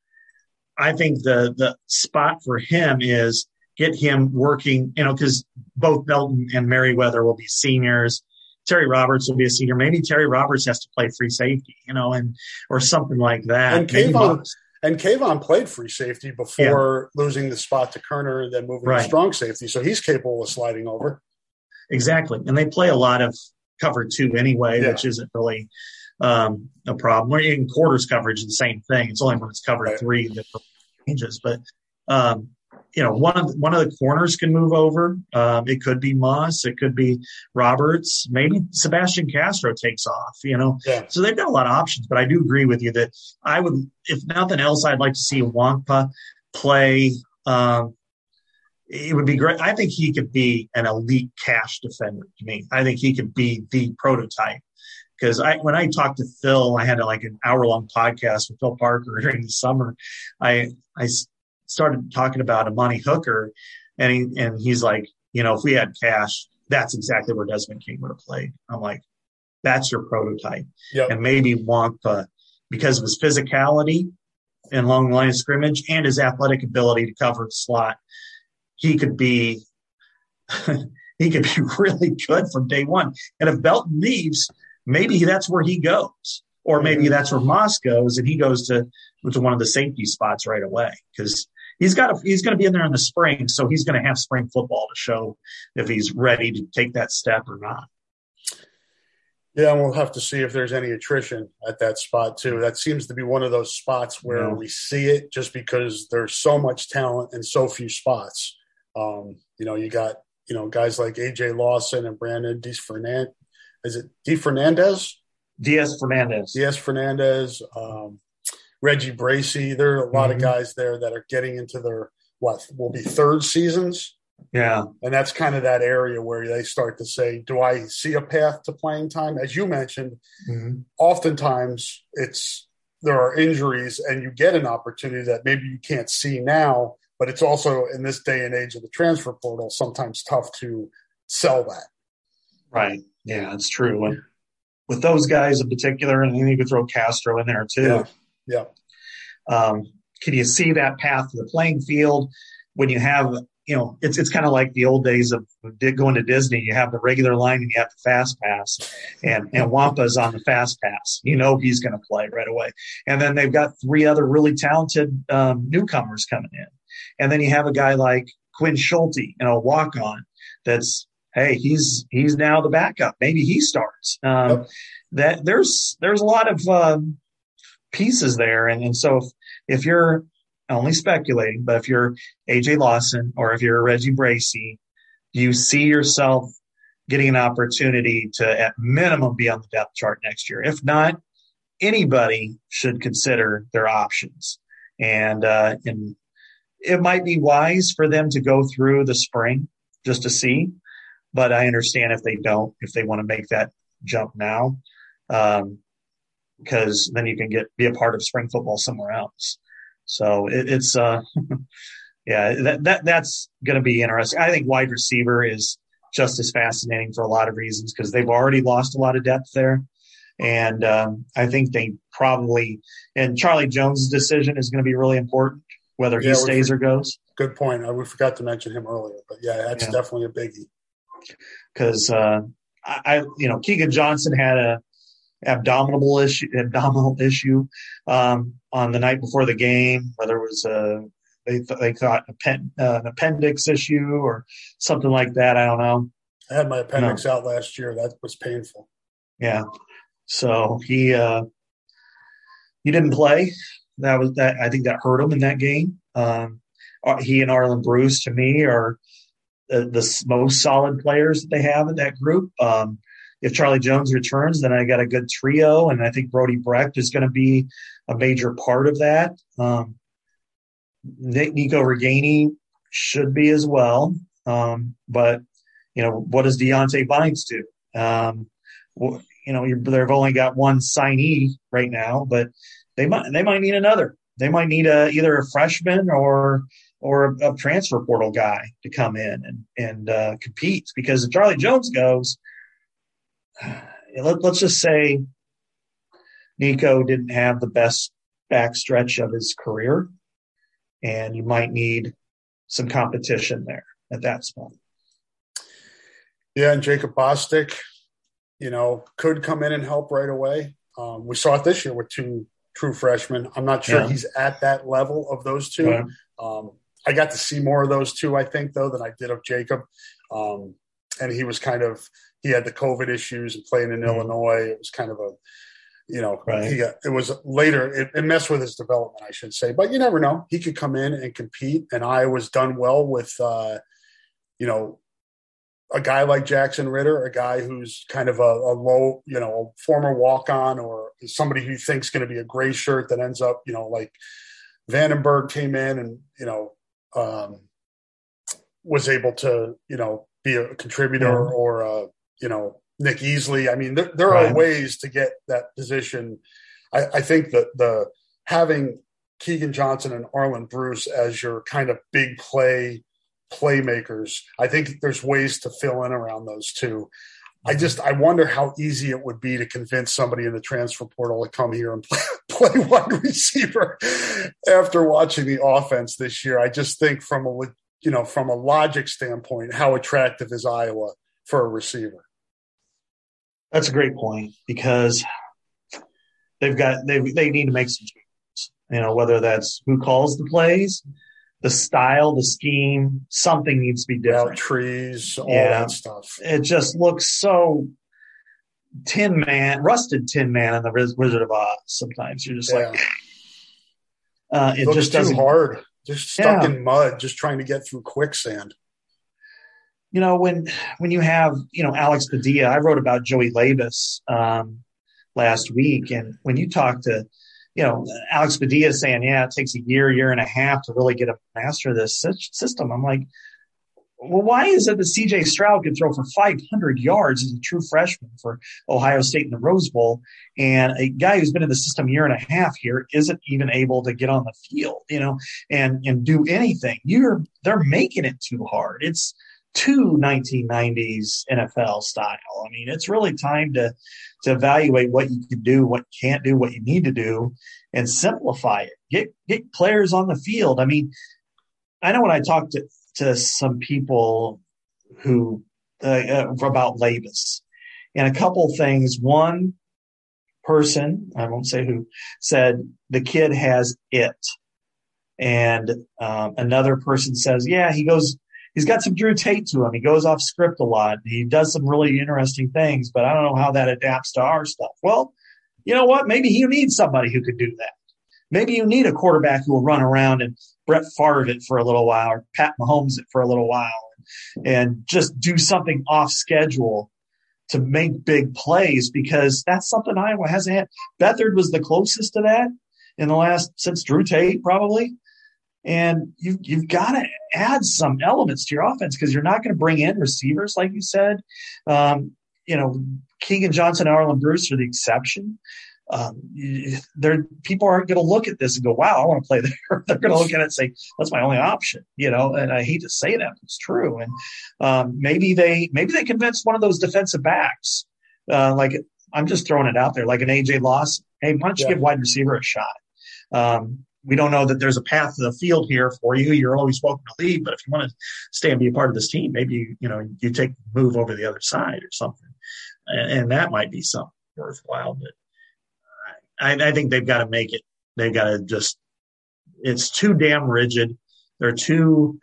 I think the the spot for him is get him working. You know, because both Belton and Merriweather will be seniors. Terry Roberts will be a senior. Maybe Terry Roberts has to play free safety, you know, and or something like that. And Kaevon- And Kaevon played free safety before losing the spot to Koerner and then moving Right. to strong safety, so he's capable of sliding over. Exactly. And they play a lot of cover two anyway, Yeah. which isn't really um, a problem. Or in quarters coverage, the same thing. It's only when it's covered three that changes. But um, you know, one of the, one of the corners can move over. Um, it could be Moss. It could be Roberts. Maybe Sebastian Castro takes off. You know, Yeah. so they've got a lot of options. But I do agree with you that I would, if nothing else, I'd like to see Nwankpa play. Um, it would be great. I think he could be an elite cash defender to me. I think he could be the prototype. Because I, when I talked to Phil, I had like an hour long podcast with Phil Parker during the summer. I I started talking about Amani Hooker, and he and he's like, you know, if we had cash, that's exactly where Desmond King would have played. I'm like, that's your prototype, Yep. and maybe Nwankpa because of his physicality and long line of scrimmage and his athletic ability to cover the slot he could be he could be really good from day one. And if Belton leaves, maybe that's where he goes, or maybe Mhm. that's where Moss goes, and he goes to to one of the safety spots right away because he's got a, he's going to be in there in the spring, so he's going to have spring football to show if he's ready to take that step or not. Yeah, and we'll have to see if there's any attrition at that spot too. That seems to be one of those spots where Yeah. we see it just because there's so much talent and so few spots. Um, you know, you got you know guys like AJ Lawson and Brandon D. Is it D. Fernandez? Diaz Fernandez. Diaz Fernandez, um, Reggie Bracy. There are a lot Mhm. of guys there that are getting into their what will be third seasons. Yeah. And that's kind of that area where they start to say, do I see a path to playing time? As you mentioned, Mhm. oftentimes it's there are injuries and you get an opportunity that maybe you can't see now, but it's also in this day and age of the transfer portal sometimes tough to sell that. Right. Yeah, it's true. And with those guys in particular, and then you could throw Castro in there too. Yeah. Um, can you see that path to the playing field when you have, you know, it's it's kind of like the old days of going to Disney. You have the regular line and you have the fast pass, and and Nwankpa's on the fast pass. You know he's going to play right away. And then they've got three other really talented um, newcomers coming in, and then you have a guy like Quinn Schulte, you know, walk on. That's hey, he's he's now the backup. Maybe he starts. Um, Yep. That there's there's a lot of um, pieces there, and and so if, if you're only speculating, but if you're AJ Lawson or if you're Reggie Bracy, you see yourself getting an opportunity to at minimum be on the depth chart next year? If not, anybody should consider their options, and uh, and it might be wise for them to go through the spring just to see. But I understand if they don't, if they want to make that jump now, um, because then you can get be a part of spring football somewhere else. So it, it's uh, yeah, that, that that's going to be interesting. I think wide receiver is just as fascinating for a lot of reasons because they've already lost a lot of depth there. And um, I think they probably, and Charlie Jones' decision is going to be really important, whether he yeah, stays or goes. Good point. I, we forgot to mention him earlier, but yeah, that's yeah. definitely a biggie. Because uh, I, you know, Keagan Johnson had a abdominal issue, abdominal issue um, on the night before the game, whether it was a they th- they thought pen, uh, an appendix issue or something like that. I don't know. I had my appendix no. out last year. That was painful. Yeah. So he uh, he didn't play. That was that. I think that hurt him in that game. Um, uh, he and Arland Bruce, to me, are the, the, most solid players that they have in that group. Um, if Charlie Jones returns, then I got a good trio, and I think Brody Brecht is going to be a major part of that. Um, Nick Nico Ragaini should be as well. Um, but you know, what does Diante Vines do? Um, you know, they've only got one signee right now, but they might they might need another. They might need a either a freshman or or a, a transfer portal guy to come in and and uh, compete. Because if Charlie Jones goes, let, let's just say Nico didn't have the best backstretch of his career and you might need some competition there at that spot. Yeah, and Jacob Bostic, you know, could come in and help right away. Um, we saw it this year with two true freshmen. I'm not sure yeah. he's at that level of those two. Right. Um, I got to see more of those two, I think, though, than I did of Jacob. Um, and he was kind of he had the COVID issues and playing in mm-hmm. Illinois. It was kind of a you know, right. he got, it was later, it, it, messed with his development, I should say. But you never know. He could come in and compete. And I was done well with, uh, you know, a guy like Jackson Ritter, a guy who's kind of a, a low, you know, a former walk on or somebody who thinks going to be a gray shirt that ends up, you know, like VandeBerg came in and, you know, um, was able to, you know, be a contributor or, a, you know, Nick Easley. I mean, there, there right. are ways to get that position. I, I think that the having Keagan Johnson and Arland Bruce as your kind of big play playmakers, I think there's ways to fill in around those two. I just I wonder how easy it would be to convince somebody in the transfer portal to come here and play, play wide receiver after watching the offense this year. I just think from a you know from a logic standpoint, how attractive is Iowa for a receiver? That's a great point because they've got they they need to make some changes. You know, whether that's who calls the plays, the style, the scheme, something needs to be different. Trees, all yeah. that stuff. It just looks so tin man, rusted tin man in the Wizard of Oz. Sometimes you're just yeah. like, uh, it, it just too hard, just stuck yeah. in mud, just trying to get through quicksand you know, when when you have, you know, Alex Padilla, I wrote about Joey Labas um, last week, and when you talk to, you know, Alex Padilla saying, yeah, it takes a year, year and a half to really get a master of this system. I'm like, well, why is it that C.J. Stroud could throw for 500 yards as a true freshman for Ohio State in the Rose Bowl, and a guy who's been in the system a year and a half here isn't even able to get on the field, you know, and and do anything? You're they're making it too hard. It's too 1990s NFL style. I mean, it's really time to to evaluate what you can do, what you can't do, what you need to do, and simplify it. Get get players on the field. I mean, I know when I talked to to some people who uh, uh, about Labas, and a couple things. One person, I won't say who, said the kid has it. And um, another person says, yeah, he goes he's got some Drew Tate to him. He goes off script a lot. He does some really interesting things, but I don't know how that adapts to our stuff. Well, you know what? Maybe he needs somebody who could do that. Maybe you need a quarterback who will run around and Brett Favre it for a little while or Pat Mahomes it for a little while and just do something off schedule to make big plays because that's something Iowa hasn't had. Beathard was the closest to that in the last since Drew Tate probably. And you've you've got to add some elements to your offense because you're not going to bring in receivers like you said. Um, you know, Keagan Johnson and Arland Bruce are the exception. Um, there, people aren't going to look at this and go, "Wow, I want to play there." They're going to look at it and say, "That's my only option," you know. And I hate to say that, but it's true. And um, maybe they, maybe they convince one of those defensive backs, uh, like I'm just throwing it out there, like an AJ Loss. Hey, why don't you yeah. give wide receiver a shot? Um, we don't know that there's a path to the field here for you. You're always welcome to leave, but if you want to stay and be a part of this team, maybe you, you know you take move over the other side or something, and, and that might be something worthwhile. But I, I think they've got to make it. They've got to just. It's too damn rigid. They're too.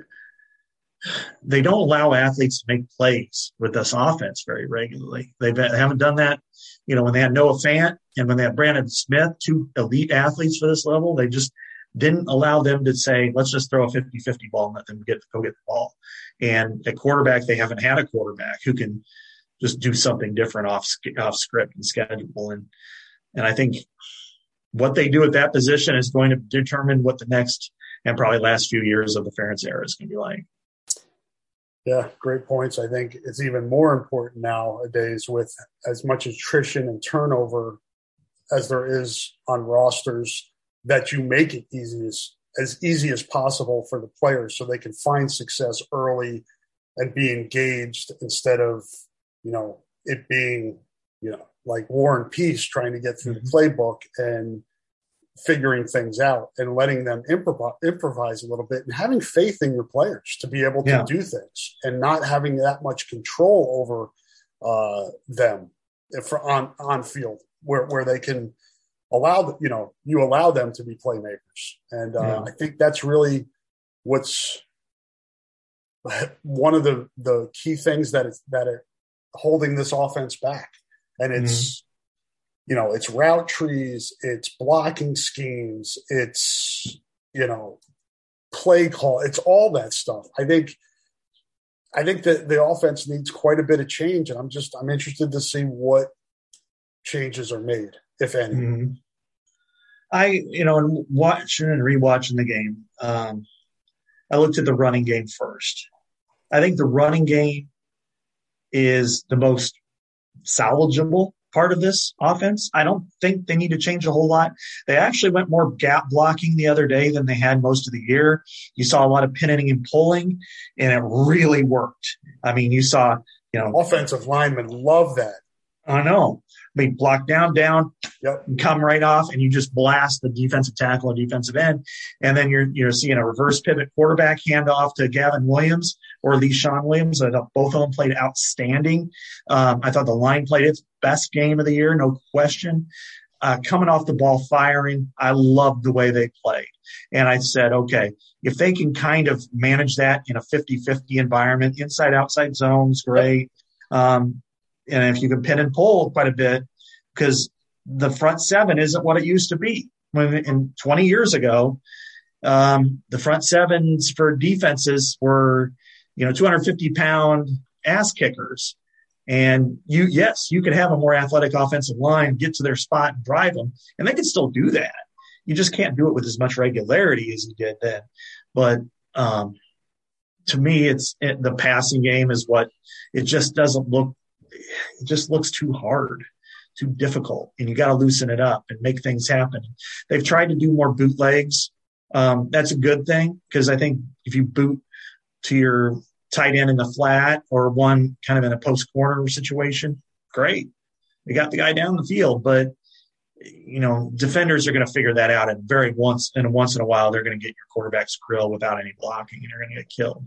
They don't allow athletes to make plays with this offense very regularly. They've, they haven't done that. You know, when they had Noah Fant and when they had Brandon Smith, two elite athletes for this level, they just didn't allow them to say, let's just throw a 50 50 ball and let them get go get the ball. And at quarterback, they haven't had a quarterback who can just do something different off off script and schedule. And and I think what they do at that position is going to determine what the next and probably last few years of the Ferentz era is going to be like. Yeah, great points. I think it's even more important nowadays with as much attrition and turnover as there is on rosters that you make it easy as, as easy as possible for the players so they can find success early and be engaged instead of, you know, it being, you know, like War and Peace trying to get through mm-hmm. the playbook and figuring things out and letting them improv- improvise a little bit and having faith in your players to be able to yeah. do things and not having that much control over uh, them if on on field where where they can allow you know you allow them to be playmakers and uh, yeah. I think that's really what's one of the the key things that is that are holding this offense back and it's mm-hmm. you know it's route trees it's blocking schemes it's you know play call it's all that stuff i think i think that the offense needs quite a bit of change and i'm just i'm interested to see what changes are made if any mm-hmm. i you know watching and rewatching the game um i looked at the running game first i think the running game is the most salvageable part of this offense. I don't think they need to change a whole lot. They actually went more gap blocking the other day than they had most of the year. You saw a lot of pinning and pulling, and it really worked. I mean, you saw, you know, offensive linemen love that. I know. I mean, block down, down, yep. and come right off, and you just blast the defensive tackle or defensive end, and then you're you're seeing a reverse pivot quarterback handoff to Gavin Williams or Leshon Williams. I thought both of them played outstanding. Um, I thought the line played its best game of the year, no question. Uh, coming off the ball firing, I loved the way they played. And I said, okay, if they can kind of manage that in a 50 50 environment, inside outside zones, great. Um, and if you can pin and pull quite a bit, because the front seven isn't what it used to be. When in 20 years ago, um, the front sevens for defenses were, you know, 250 pound ass kickers. And you, yes, you could have a more athletic offensive line, get to their spot and drive them, and they could still do that. You just can't do it with as much regularity as you did then. But um, to me, it's it, the passing game is what it just doesn't look it just looks too hard, too difficult, and you got to loosen it up and make things happen. They've tried to do more bootlegs. Um, that's a good thing because I think if you boot to your tight end in the flat or one kind of in a post corner situation, great. They got the guy down the field, but you know, defenders are going to figure that out. And very once and once in a while, they're going to get your quarterback's grill without any blocking, and you're going to get killed.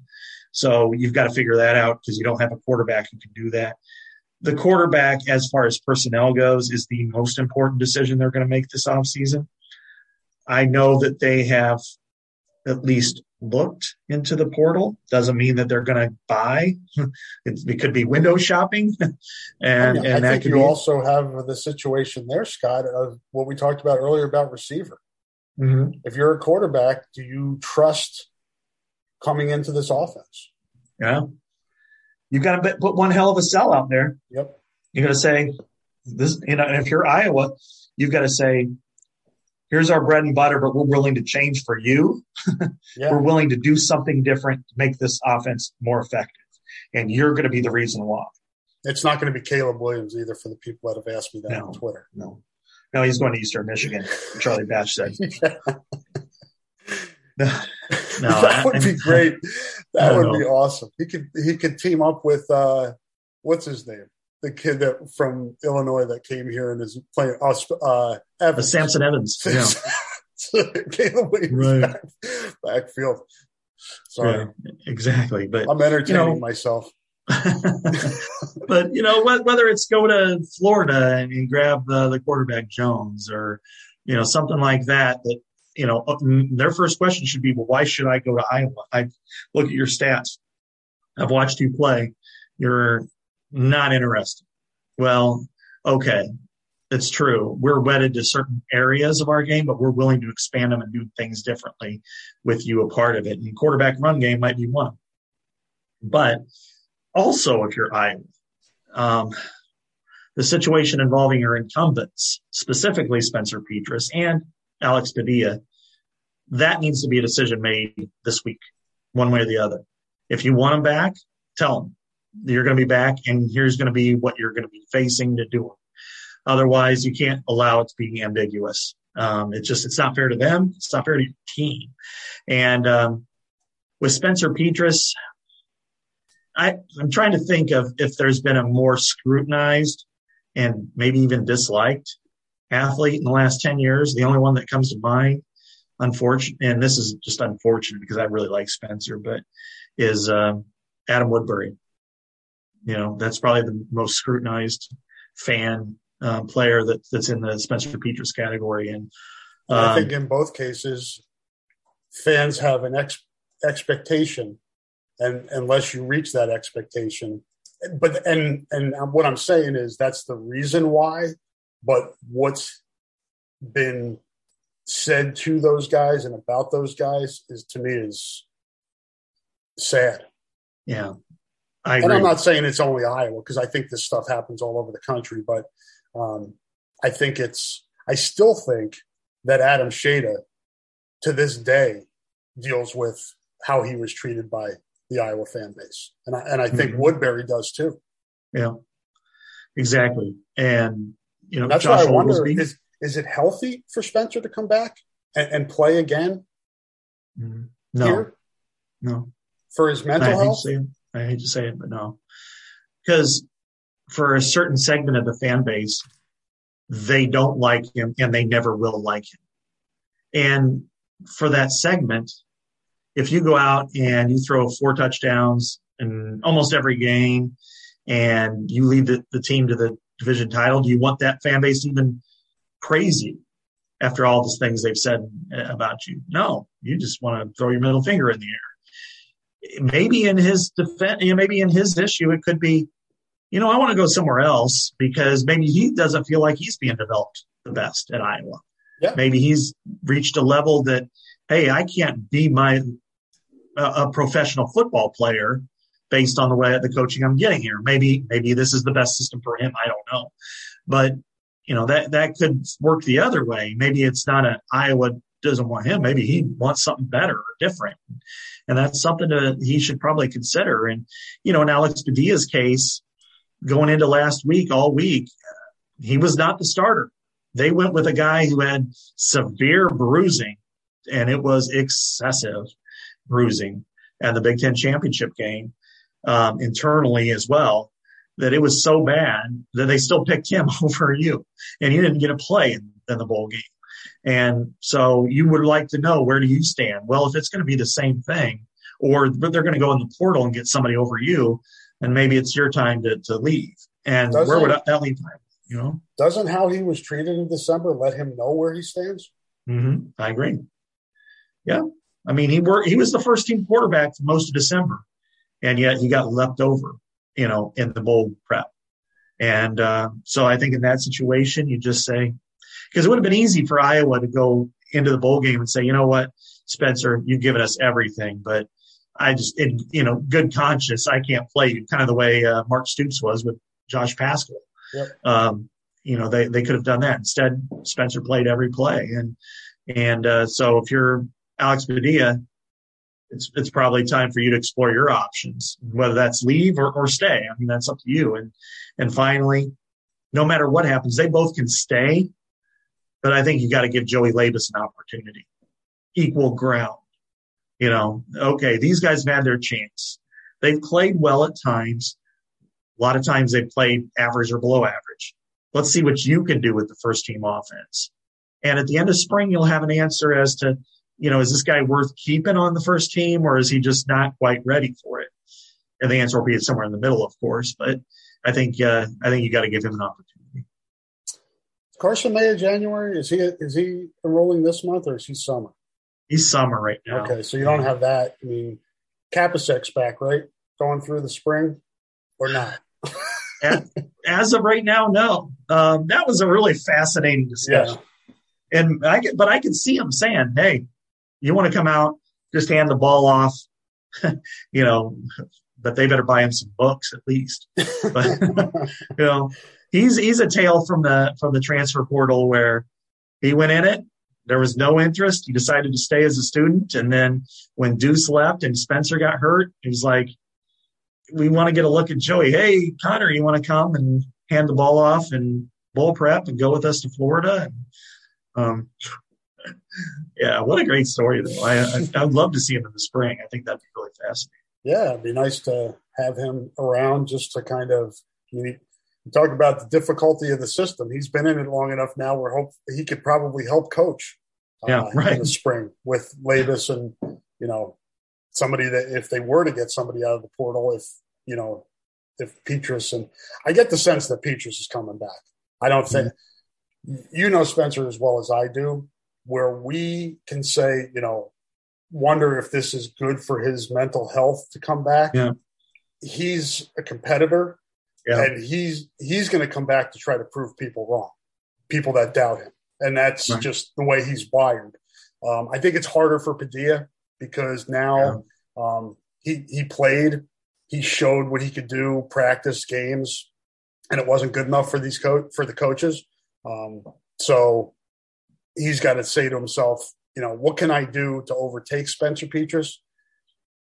So you've got to figure that out because you don't have a quarterback who can do that the quarterback, as far as personnel goes, is the most important decision they're going to make this offseason. I know that they have at least looked into the portal. Doesn't mean that they're going to buy. it, could be window shopping, and and I think you be, also have the situation there, Scott, of what we talked about earlier about receiver. Mm-hmm. If you're a quarterback, do you trust coming into this offense? Yeah, you've got to put one hell of a sell out there. Yep. You got to say this, you know, and if you're Iowa, you've got to say here's our bread and butter, but we're willing to change for you. yeah. We're willing to do something different to make this offense more effective. And you're going to be the reason why. It's not going to be Caleb Williams either for the people that have asked me that no, on Twitter. No. No, he's going to Eastern Michigan, Charlie Batch said. no, that would be great. That would know. be awesome. He could he could team up with uh, what's his name? The kid that from Illinois that came here and is playing uh, uh Evans. Samson Evans. Yeah. Caleb Williams right. back, backfield. Sorry. Yeah, exactly. But I'm entertaining you know, myself. but you know whether it's go to Florida and grab the, the quarterback Jones or you know something like that that you know uh, their first question should be well why should I go to Iowa? I look at your stats. I've watched you play. You're not interested. Well okay it's true. We're wedded to certain areas of our game but we're willing to expand them and do things differently with you a part of it. And quarterback run game might be one but also, if you're Iowa, um, the situation involving your incumbents, specifically Spencer Petras and Alex Padilla, that needs to be a decision made this week, one way or the other. If you want them back, tell them you're going to be back, and here's going to be what you're going to be facing to do. it. Otherwise, you can't allow it to be ambiguous. Um, it's just it's not fair to them. It's not fair to your team. And um, with Spencer Petras, I, I'm trying to think of if there's been a more scrutinized and maybe even disliked athlete in the last 10 years. The only one that comes to mind, unfortunate, and this is just unfortunate because I really like Spencer, but is um, Adam Woodbury. You know, that's probably the most scrutinized fan uh, player that, that's in the Spencer Petras category. And um, I think in both cases, fans have an ex- expectation and unless you reach that expectation but and and what i'm saying is that's the reason why but what's been said to those guys and about those guys is to me is sad yeah I and i'm not saying it's only iowa because i think this stuff happens all over the country but um, i think it's i still think that adam shada to this day deals with how he was treated by the Iowa fan base, and I and I think mm-hmm. Woodbury does too. Yeah, exactly. And you know, that's Josh why I wonder is is it healthy for Spencer to come back and, and play again? Mm-hmm. No, here? no. For his mental I health, hate I hate to say it, but no, because for a certain segment of the fan base, they don't like him and they never will like him. And for that segment, if you go out and you throw four touchdowns in almost every game and you lead the, the team to the division title, do you want that fan base even crazy after all the things they've said about you? No, you just want to throw your middle finger in the air. Maybe in his defense, you know, maybe in his issue, it could be, you know, I want to go somewhere else because maybe he doesn't feel like he's being developed the best at Iowa. Yeah. Maybe he's reached a level that, hey, I can't be my a, professional football player based on the way the coaching I'm getting here. Maybe maybe this is the best system for him. I don't know, but you know that that could work the other way. Maybe it's not an Iowa doesn't want him. Maybe he wants something better or different, and that's something that he should probably consider. And you know, in Alex Padilla's case, going into last week, all week, he was not the starter. They went with a guy who had severe bruising, and it was excessive bruising and the Big Ten championship game um, internally as well that it was so bad that they still picked him over you and he didn't get a play in, in the bowl game. And so you would like to know where do you stand? Well, if it's going to be the same thing, or they're going to go in the portal and get somebody over you, and maybe it's your time to, to leave. And doesn't, where would that leave time? You know, doesn't how he was treated in December let him know where he stands? Mm-hmm. I agree. Yeah, I mean, he worked, he was the first team quarterback for most of December, and yet he got left over, you know, in the bowl prep. And uh, so I think in that situation, you just say, because it would have been easy for Iowa to go into the bowl game and say, you know what, Spencer, you've given us everything, but I just, in you know, good conscience, I can't play you. Kind of the way uh, Mark Stoops was with Josh Paschal. Yep. Um, you know, they, they could have done that. Instead, Spencer played every play. And, and, uh, so if you're Alex Padilla, it's, it's probably time for you to explore your options, whether that's leave or, or stay. I mean, that's up to you. And, and finally, no matter what happens, they both can stay, but I think you got to give Joey Labas an opportunity, equal ground. You know, okay, these guys have had their chance. They've played well at times. A lot of times they've played average or below average. Let's see what you can do with the first team offense. And at the end of spring, you'll have an answer as to, you know, is this guy worth keeping on the first team or is he just not quite ready for it? And the answer will be somewhere in the middle, of course. But I think uh, I think you got to give him an opportunity. Carson May of January is he is he enrolling this month or is he summer? He's summer right now. Okay, so you don't have that. I mean, Kapisek's back, right? Going through the spring or not? As of right now, no. Um, that was a really fascinating discussion. Yeah. And I but I can see him saying, "Hey, you want to come out, just hand the ball off, you know, but they better buy him some books at least." But you know, he's he's a tale from the from the transfer portal where he went in it. There was no interest. He decided to stay as a student, and then when Deuce left and Spencer got hurt, he was like, we want to get a look at Joey. Hey, Connor, you want to come and hand the ball off and bowl prep and go with us to Florida? And, um, yeah, what a great story though. I, I I'd love to see him in the spring. I think that'd be really fascinating. Yeah, it'd be nice to have him around just to kind of I mean, talk about the difficulty of the system. He's been in it long enough now where hope he could probably help coach. Uh, yeah, right. In the spring with Labas and you know somebody that if they were to get somebody out of the portal, if you know, if Petras and I get the sense that Petras is coming back. I don't think mm-hmm. you know Spencer as well as I do, where we can say, you know, wonder if this is good for his mental health to come back. Yeah. He's a competitor yeah. and he's he's going to come back to try to prove people wrong, people that doubt him, and that's right. just the way he's wired. Um, I think it's harder for Padilla because now yeah. um, he he played, he showed what he could do, practice games, and it wasn't good enough for these co- for the coaches. Um, so he's got to say to himself, you know, what can I do to overtake Spencer Petras?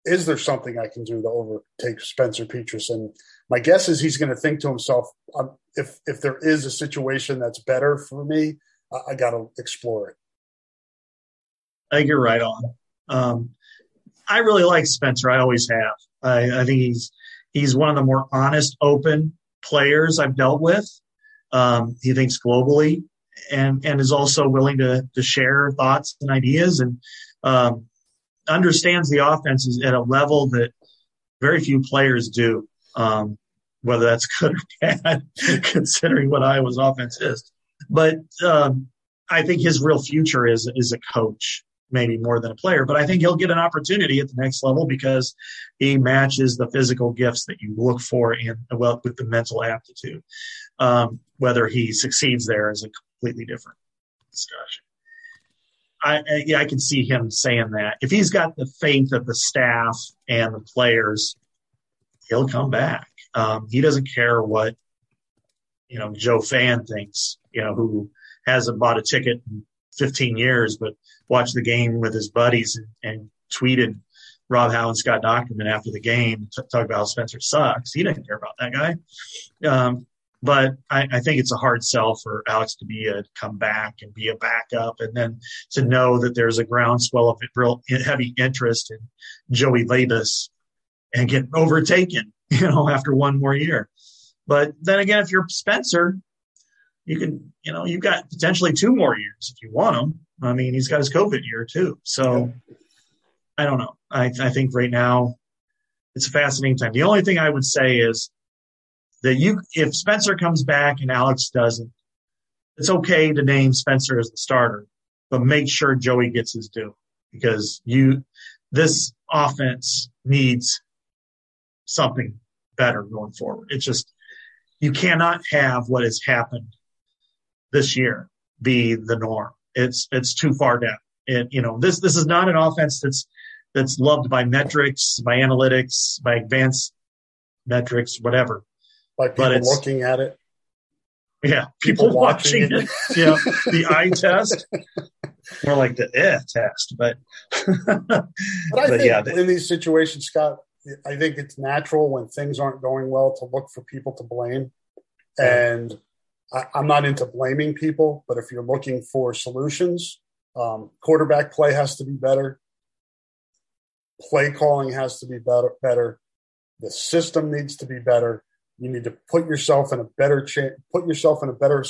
Is there something I can do to overtake Spencer Petras? And my guess is he's going to think to himself, um, if if there is a situation that's better for me, I, I got to explore it. I think you're right on. Um, I really like Spencer. I always have. I, I, think he's he's one of the more honest, open players I've dealt with. Um, he thinks globally and and is also willing to to share thoughts and ideas and um, understands the offenses at a level that very few players do. Um, whether that's good or bad, considering what Iowa's offense is. But um, I think his real future is is a coach maybe more than a player, but I think he'll get an opportunity at the next level because he matches the physical gifts that you look for in well with the mental aptitude. Um, whether he succeeds there is a completely different discussion. I, I, yeah, I can see him saying that if he's got the faith of the staff and the players, he'll come back. Um, he doesn't care what you know Joe Fan thinks. You know who hasn't bought a ticket in 15 years, but watched the game with his buddies and, and tweeted Rob Howe and Scott Dochterman after the game, talk about how Spencer sucks. He didn't care about that guy. Um, but I, I, think it's a hard sell for Alex to be a come back and be a backup, and then to know that there's a groundswell of real heavy interest in Joey Labas and get overtaken, you know, after one more year. But then again, if you're Spencer, you can, you know, you've got potentially two more years if you want him. I mean, he's got his COVID year too. So I don't know. I, I think right now it's a fascinating time. The only thing I would say is that you, if Spencer comes back and Alex doesn't, it's okay to name Spencer as the starter, but make sure Joey gets his due because you, this offense needs something better going forward. It's just, you cannot have what has happened this year be the norm. It's it's too far down. And you know this this is not an offense that's that's loved by metrics, by analytics, by advanced metrics, whatever. By people looking at it. Yeah, people, people watching, watching, it. yeah, the eye test, more like the eh test. But, but I but think yeah, in these situations, Scott, I think it's natural when things aren't going well to look for people to blame. And I, am not into blaming people, but if you're looking for solutions, um, quarterback play has to be better. Play calling has to be better. Better. The system needs to be better. You need to put yourself in a better cha- put yourself in a better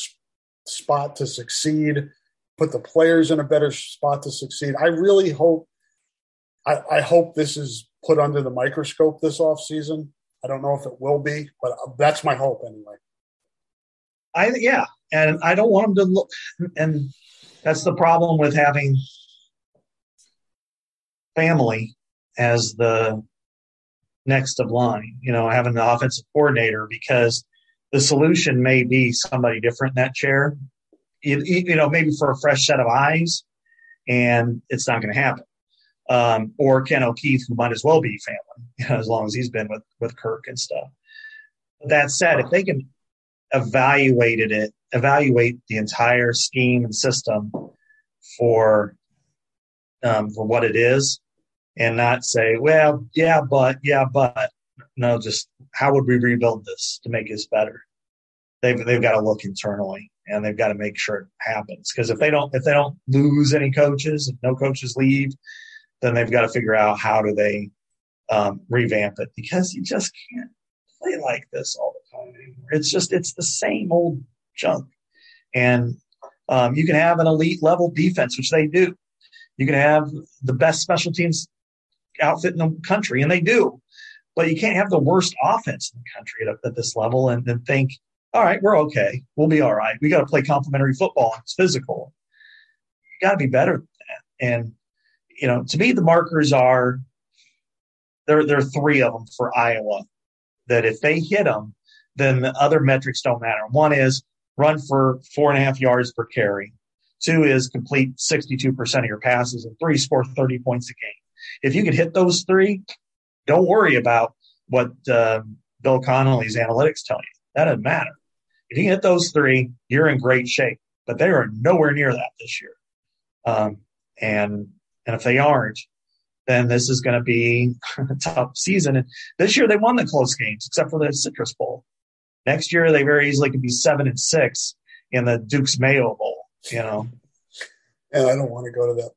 spot to succeed. Put the players in a better spot to succeed. I really hope. I, I hope this is put under the microscope this off season. I don't know if it will be, but uh, that's my hope anyway. I yeah, and I don't want them to look. And that's the problem with having family as the next of line. You know, having the offensive coordinator because the solution may be somebody different in that chair. You, you know, maybe for a fresh set of eyes, and it's not going to happen. Um, or Ken O'Keefe, who might as well be family, you know, as long as he's been with with Kirk and stuff. That said, if they can evaluated it, evaluate the entire scheme and system for um, for what it is, and not say, well, yeah, but yeah, but no, just how would we rebuild this to make this better? They've they've got to look internally and they've got to make sure it happens because if they don't if they don't lose any coaches, if no coaches leave, then they've got to figure out how do they um, revamp it because you just can't play like this all the time anymore. It's just it's the same old junk, and um, you can have an elite level defense, which they do. You can have the best special teams outfit in the country, and they do. But you can't have the worst offense in the country at, at this level and then think, all right, we're okay. We'll be all right. We got to play complementary football. It's physical. You got to be better than that. And, you know, to me, the markers are there, there are three of them for Iowa that if they hit them, then the other metrics don't matter. One is run for four and a half yards per carry. Two is complete 62% of your passes. And three, score 30 points a game. If you can hit those three, don't worry about what uh, Bill Connelly's analytics tell you. That doesn't matter. If you hit those three, you're in great shape. But they are nowhere near that this year. Um, and and if they aren't, then this is going to be a tough season. And this year they won the close games, except for the Citrus Bowl. Next year they very easily could be seven and six in the Duke's Mayo Bowl. You know. And I don't want to go to that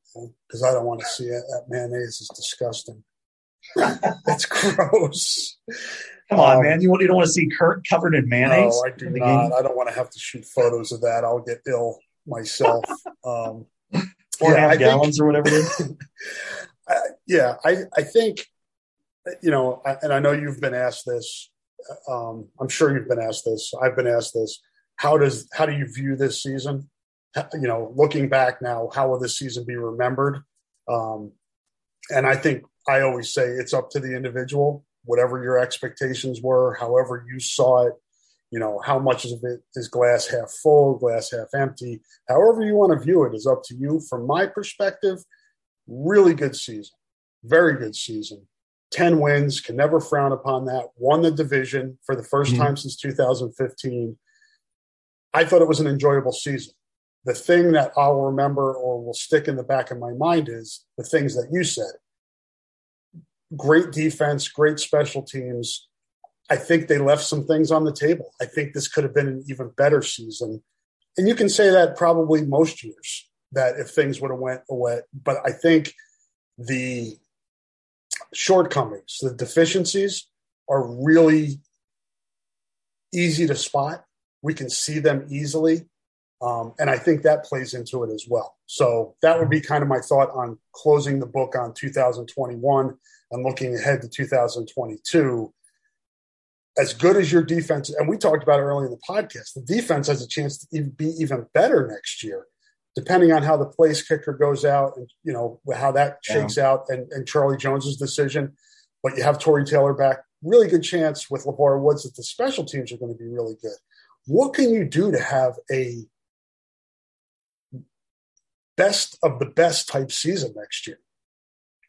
because I don't want to see it. That mayonnaise is disgusting. it's gross. Come on, um, man! You, you don't want to see Kirk covered in mayonnaise? No, I do not. Game? I don't want to have to shoot photos of that. I'll get ill myself. Um, Four yeah, and a half gallons think, or whatever it is. yeah, I, I think, you know, and I know you've been asked this. Um, I'm sure you've been asked this. I've been asked this. How does how do you view this season? You know, looking back now, how will this season be remembered? Um, and I think I always say it's up to the individual. Whatever your expectations were, however you saw it, you know, how much of it is glass half full, glass half empty. However you want to view it is up to you. From my perspective, Really good season. Very good season. 10 wins, can never frown upon that. Won the division for the 1st mm-hmm. time since 2015. I thought it was an enjoyable season. The thing that I'll remember or will stick in the back of my mind is the things that you said. Great defense, great special teams. I think they left some things on the table. I think this could have been an even better season. And you can say that probably most years that if things would have went away. But I think the shortcomings, the deficiencies are really easy to spot. We can see them easily. Um, and I think that plays into it as well. So that would be kind of my thought on closing the book on 2021 and looking ahead to 2022. As good as your defense, and we talked about it earlier in the podcast, the defense has a chance to be even better next year depending on how the place kicker goes out and you know how that shakes yeah. out and, and Charlie Jones's decision. But you have Tory Taylor back. Really good chance with LeVar Woods that the special teams are going to be really good. What can you do to have a best of the best type season next year?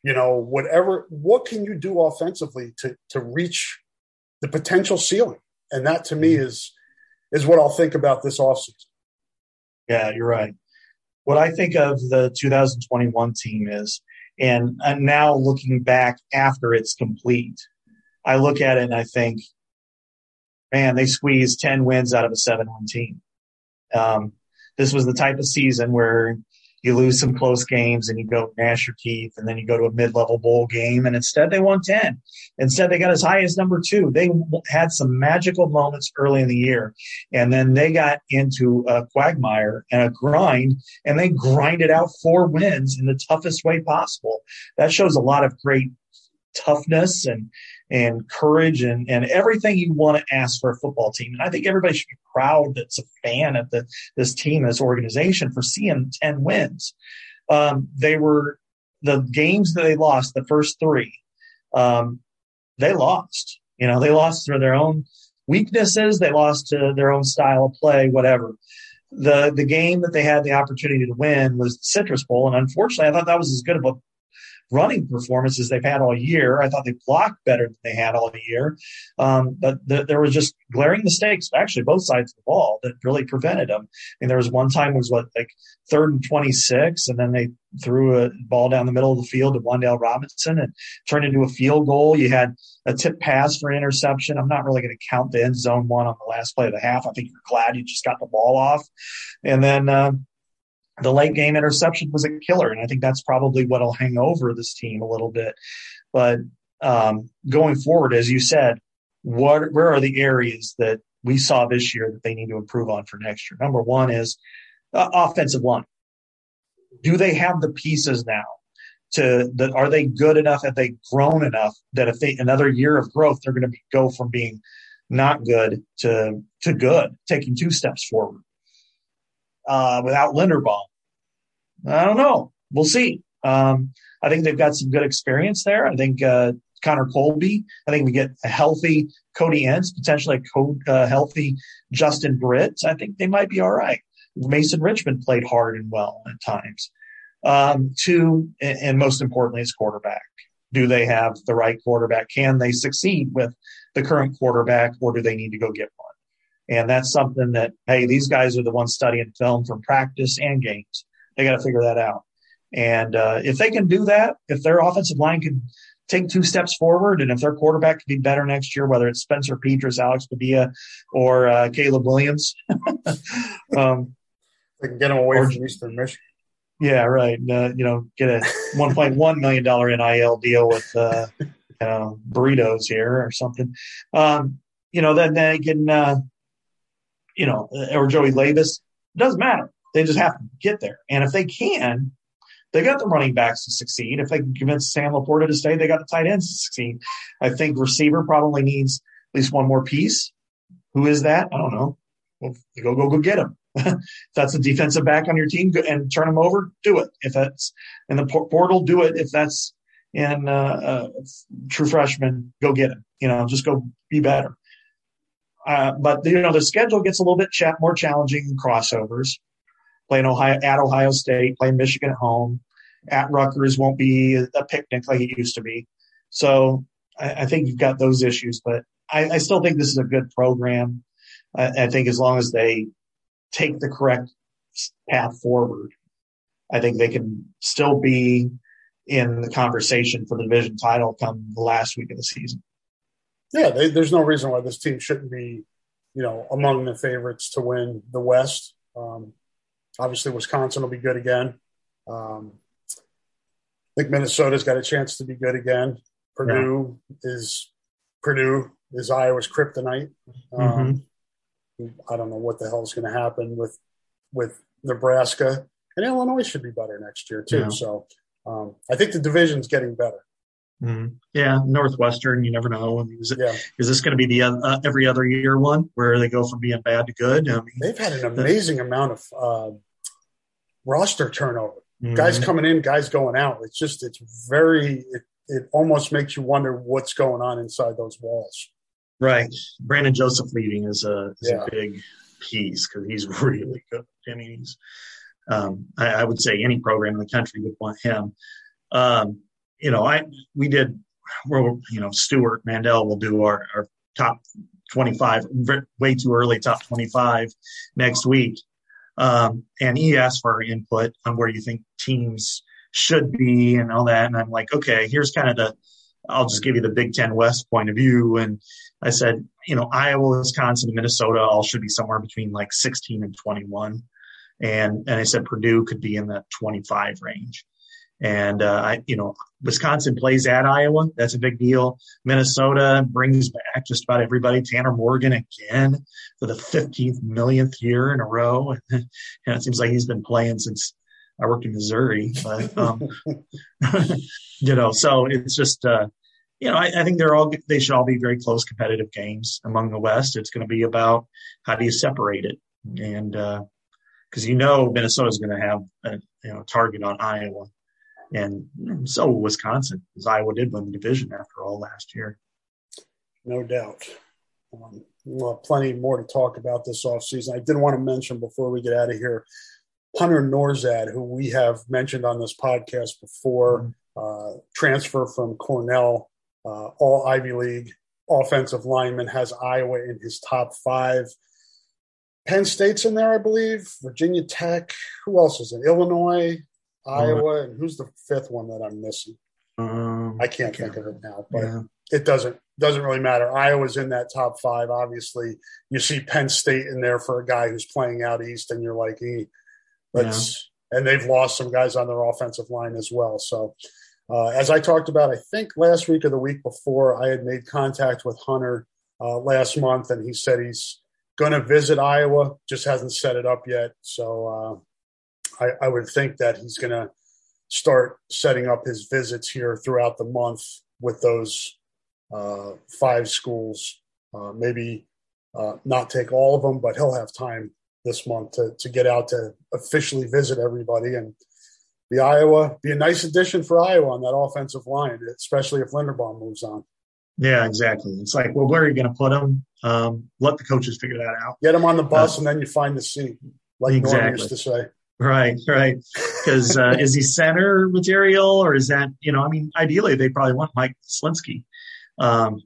You know, whatever. What can you do offensively to to reach the potential ceiling? And that to me mm-hmm. is is what I'll think about this offseason. Yeah, you're right. What I think of the 2021 team is, and I'm now looking back after it's complete, I look at it and I think, man, they squeezed 10 wins out of a 7 1 team. Um, this was the type of season where you lose some close games and you go gnash your teeth and then you go to a mid-level bowl game and instead they won 10 instead they got as high as number two. They had some magical moments early in the year and then they got into a quagmire and a grind and they grinded out four wins in the toughest way possible. That shows a lot of great toughness and and courage and, and everything you want to ask for a football team. And I think everybody should be proud that's a fan of the, this team, this organization for seeing 10 wins. Um, they were the games that they lost, the first three, um, they lost. You know, they lost through their own weaknesses. They lost to their own style of play, whatever. The the game that they had the opportunity to win was the Citrus Bowl, and unfortunately, I thought that was as good of a running performances they've had all year. I thought they blocked better than they had all year. Um, but the, there was just glaring mistakes, actually, both sides of the ball that really prevented them. I mean, there was one time was what, like third and 26, and then they threw a ball down the middle of the field to Wan'Dale Robinson and turned into a field goal. You had a tip pass for interception. I'm not really going to count the end zone one on the last play of the half. I think you're glad you just got the ball off. And then, uh, the late game interception was a killer, and I think that's probably what'll hang over this team a little bit. But um, going forward, as you said, what where are the areas that we saw this year that they need to improve on for next year? Number one is uh, offensive line. Do they have the pieces now to that? Are they good enough? Have they grown enough that if they another year of growth, they're going to go from being not good to to good, taking two steps forward uh, without Linderbaum? I don't know. We'll see. Um, I think they've got some good experience there. I think uh, Connor Colby. I think we get a healthy Cody Ince, potentially a co- uh, healthy Justin Britt. I think they might be all right. Mason Richmond played hard and well at times. Um, two, and most importantly, is quarterback. Do they have the right quarterback? Can they succeed with the current quarterback, or do they need to go get? And that's something that, hey, these guys are the ones studying film from practice and games. They got to figure that out. And uh, if they can do that, if their offensive line can take two steps forward, and if their quarterback can be better next year, whether it's Spencer Petras, Alex Padilla, or uh, Caleb Williams, um, they can get them away or, from Eastern Michigan. Yeah, right. Uh, you know, get a 1.1 million dollar NIL deal with uh, burritos here or something. Um, you know, then they can uh, you know, or Joey Labas. It doesn't matter. They just have to get there. And if they can, they got the running backs to succeed. If they can convince Sam LaPorta to stay, they got the tight ends to succeed. I think receiver probably needs at least one more piece. Who is that? I don't know. Well, go go go get him. if that's a defensive back on your team and turn him over, do it. If that's in the portal, do it. If that's in uh, true freshman, go get him. You know, just go be better. Uh, but you know the schedule gets a little bit cha- more challenging in crossovers. Playing Ohio at Ohio State, playing Michigan at home, at Rutgers won't be a picnic like it used to be. So I, I think you've got those issues, but I, I, still think this is a good program. I, I think as long as they take the correct path forward, I think they can still be in the conversation for the division title come the last week of the season yeah, they, there's no reason why this team shouldn't be, you know, among the favorites to win the West. Um, obviously, Wisconsin will be good again. Um, I think Minnesota's got a chance to be good again. Purdue yeah. is Purdue is Iowa's kryptonite. Um, mm-hmm. I don't know what the hell is going to happen with with Nebraska and Illinois should be better next year too. Yeah. So um, I think the division's getting better. Mm-hmm. Yeah, Northwestern. You never know. I mean, is, it, yeah. is this going to be the uh, every other year one where they go from being bad to good? I mean, they've had an amazing amount of uh, roster turnover. Mm-hmm. Guys coming in, guys going out. It's just it's very. It, it almost makes you wonder what's going on inside those walls. Right, Brandon Joseph leaving is a, is yeah. a big piece because he's really good. I mean, he's. Um, I, I, would say any program in the country would want him. Um, you know, I we did well, you know, Stewart Mandel will do our, our top 25, way too early, top 25 next week. Um, and he asked for our input on where you think teams should be and all that. And I'm like, okay, here's kind of the, I'll just give you the Big Ten West point of view. And I said, you know, Iowa, Wisconsin, Minnesota all should be somewhere between like 16 and 21. And, and I said Purdue could be in the 25 range. And, uh, I, you know, Wisconsin plays at Iowa. That's a big deal. Minnesota brings back just about everybody. Tanner Morgan again for the 15th millionth year in a row. and it seems like he's been playing since I worked in Missouri, but, um, you know, so it's just, uh, you know, I, I, think they're all, they should all be very close competitive games among the West. It's going to be about how do you separate it? And, uh, cause you know, Minnesota's going to have a, you know, target on Iowa and so Wisconsin, because Iowa did win the division after all last year. No doubt. Um, we'll have plenty more to talk about this offseason. I did want to mention before we get out of here Hunter Nourzad, who we have mentioned on this podcast before, mm-hmm. uh, transfer from Cornell, uh, all Ivy League offensive lineman, has Iowa in his top five. Penn State's in there, I believe. Virginia Tech. Who else is in? Illinois. Iowa, and who's the fifth one that I'm missing? Um, I can't think of it now, but yeah. it doesn't doesn't really matter. Iowa's in that top five. Obviously, you see Penn State in there for a guy who's playing out east, and you're like, hey, let's. Yeah. And they've lost some guys on their offensive line as well. So, uh, as I talked about, I think last week or the week before, I had made contact with Hunter uh, last month, and he said he's going to visit Iowa, just hasn't set it up yet. So uh, I, I would think that he's going to start setting up his visits here throughout the month with those uh, five schools. Uh, maybe uh, not take all of them, but he'll have time this month to, to get out to officially visit everybody. And the Iowa be a nice addition for Iowa on that offensive line, especially if Linderbaum moves on. Yeah, exactly. It's like, well, where are you going to put him? Um, let the coaches figure that out. Get him on the bus, uh, and then you find the seat, like exactly. Norm used to say. Right, right. Because uh, is he center material, or is that you know? I mean, ideally they probably want Mike Slinsky, um,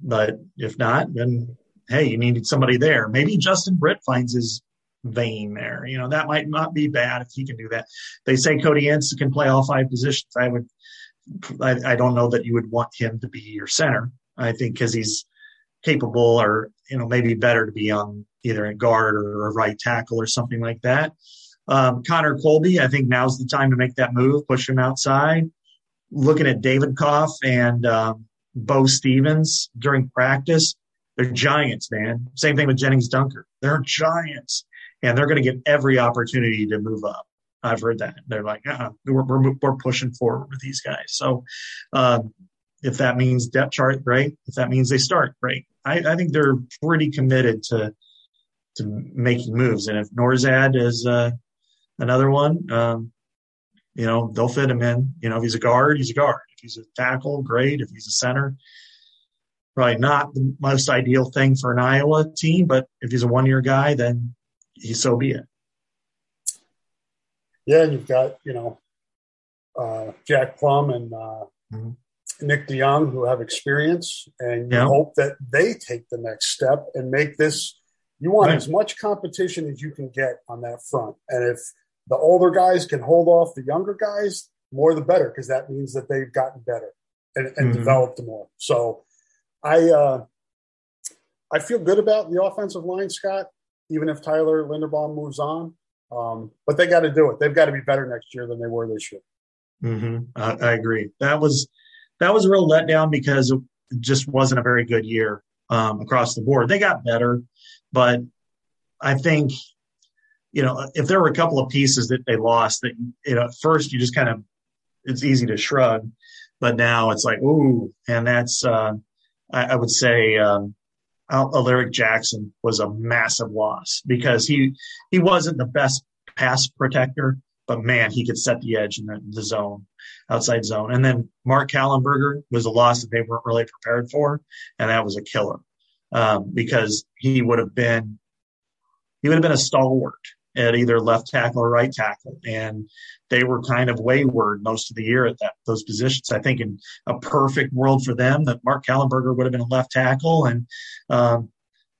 but if not, then hey, you need somebody there. Maybe Justin Britt finds his vein there. You know, that might not be bad if he can do that. They say Cody Ince can play all five positions. I would, I, I don't know that you would want him to be your center. I think because he's capable, or you know, maybe better to be on either a guard or a right tackle or something like that. Um, Connor Colby, I think now's the time to make that move, push him outside. Looking at Davidkov and um, Beau Stephens during practice, they're giants, man. Same thing with Gennings Dunker. They're giants, and they're going to get every opportunity to move up. I've heard that. They're like, uh-uh, we're, we're, we're pushing forward with these guys. So, um, if that means depth chart, great. If that means they start, great. I, I think they're pretty committed to to making moves. And if Nourzad is uh, another one. Um, you know, they'll fit him in. You know, if he's a guard, he's a guard. If he's a tackle, great. If he's a center, probably not the most ideal thing for an Iowa team, but if he's a one year guy, then he so be it. Yeah, and you've got, you know, uh, Jack Plumb and uh, mm-hmm. Nick DeJong who have experience, and you yeah. hope that they take the next step and make this. You want right. as much competition as you can get on that front, and if the older guys can hold off the younger guys, more the better, because that means that they've gotten better and, and mm-hmm. developed more. So I uh, I feel good about the offensive line, Scott, even if Tyler Linderbaum moves on. Um, but they got to do it. They've got to be better next year than they were this year. Mm-hmm. I, I, agree. That was that was a real letdown because it just wasn't a very good year um, across the board. They got better, but I think you know, if there were a couple of pieces that they lost that, you know, at first you just kind of, it's easy to shrug, but now it's like, ooh, and that's, uh, I, I would say, um, Alaric Jackson was a massive loss because he, he wasn't the best pass protector, but man, he could set the edge in the, the zone, outside zone. And then Mark Kallenberger was a loss that they weren't really prepared for. And that was a killer, um, because he would have been, he would have been a stalwart at either left tackle or right tackle. And they were kind of wayward most of the year at that those positions. I think in a perfect world for them that Mark Kallenberger would have been a left tackle and um,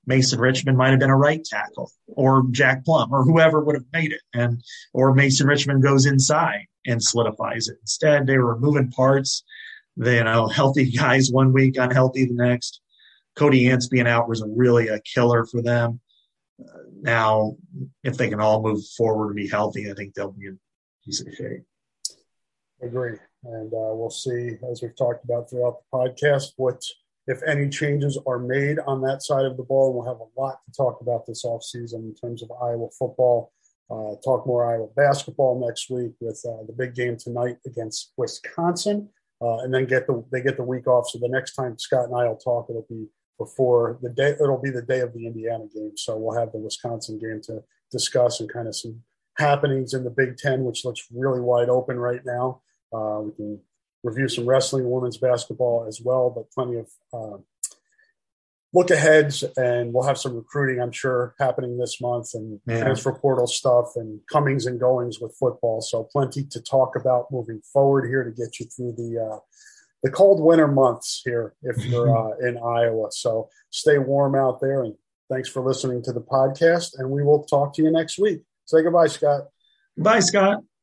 Mason Richmond might have been a right tackle or Jack Plumb or whoever would have made it. And, or Mason Richmond goes inside and solidifies it. Instead, they were moving parts. They, you know, healthy guys one week, unhealthy the next. Cody Ince being out was really a killer for them. Now, if they can all move forward and be healthy, I think they'll be in decent shape. Agree. And uh, we'll see, as we've talked about throughout the podcast, what if any changes are made on that side of the ball. We'll have a lot to talk about this offseason in terms of Iowa football. Uh, talk more Iowa basketball next week with uh, the big game tonight against Wisconsin, uh, and then get the they get the week off. So the next time Scott and I will talk, it'll be before the day. It'll be the day of the Indiana game. So we'll have the Wisconsin game to discuss and kind of some happenings in the Big Ten, which looks really wide open right now. Uh, we can review some wrestling, women's basketball as well, but plenty of uh, look aheads, and we'll have some recruiting, I'm sure, happening this month, and yeah. transfer portal stuff, and comings and goings with football. So plenty to talk about moving forward here to get you through the uh, the cold winter months here if you're uh, in Iowa. So stay warm out there, and thanks for listening to the podcast. And we will talk to you next week. Say goodbye, Scott. Bye, Scott.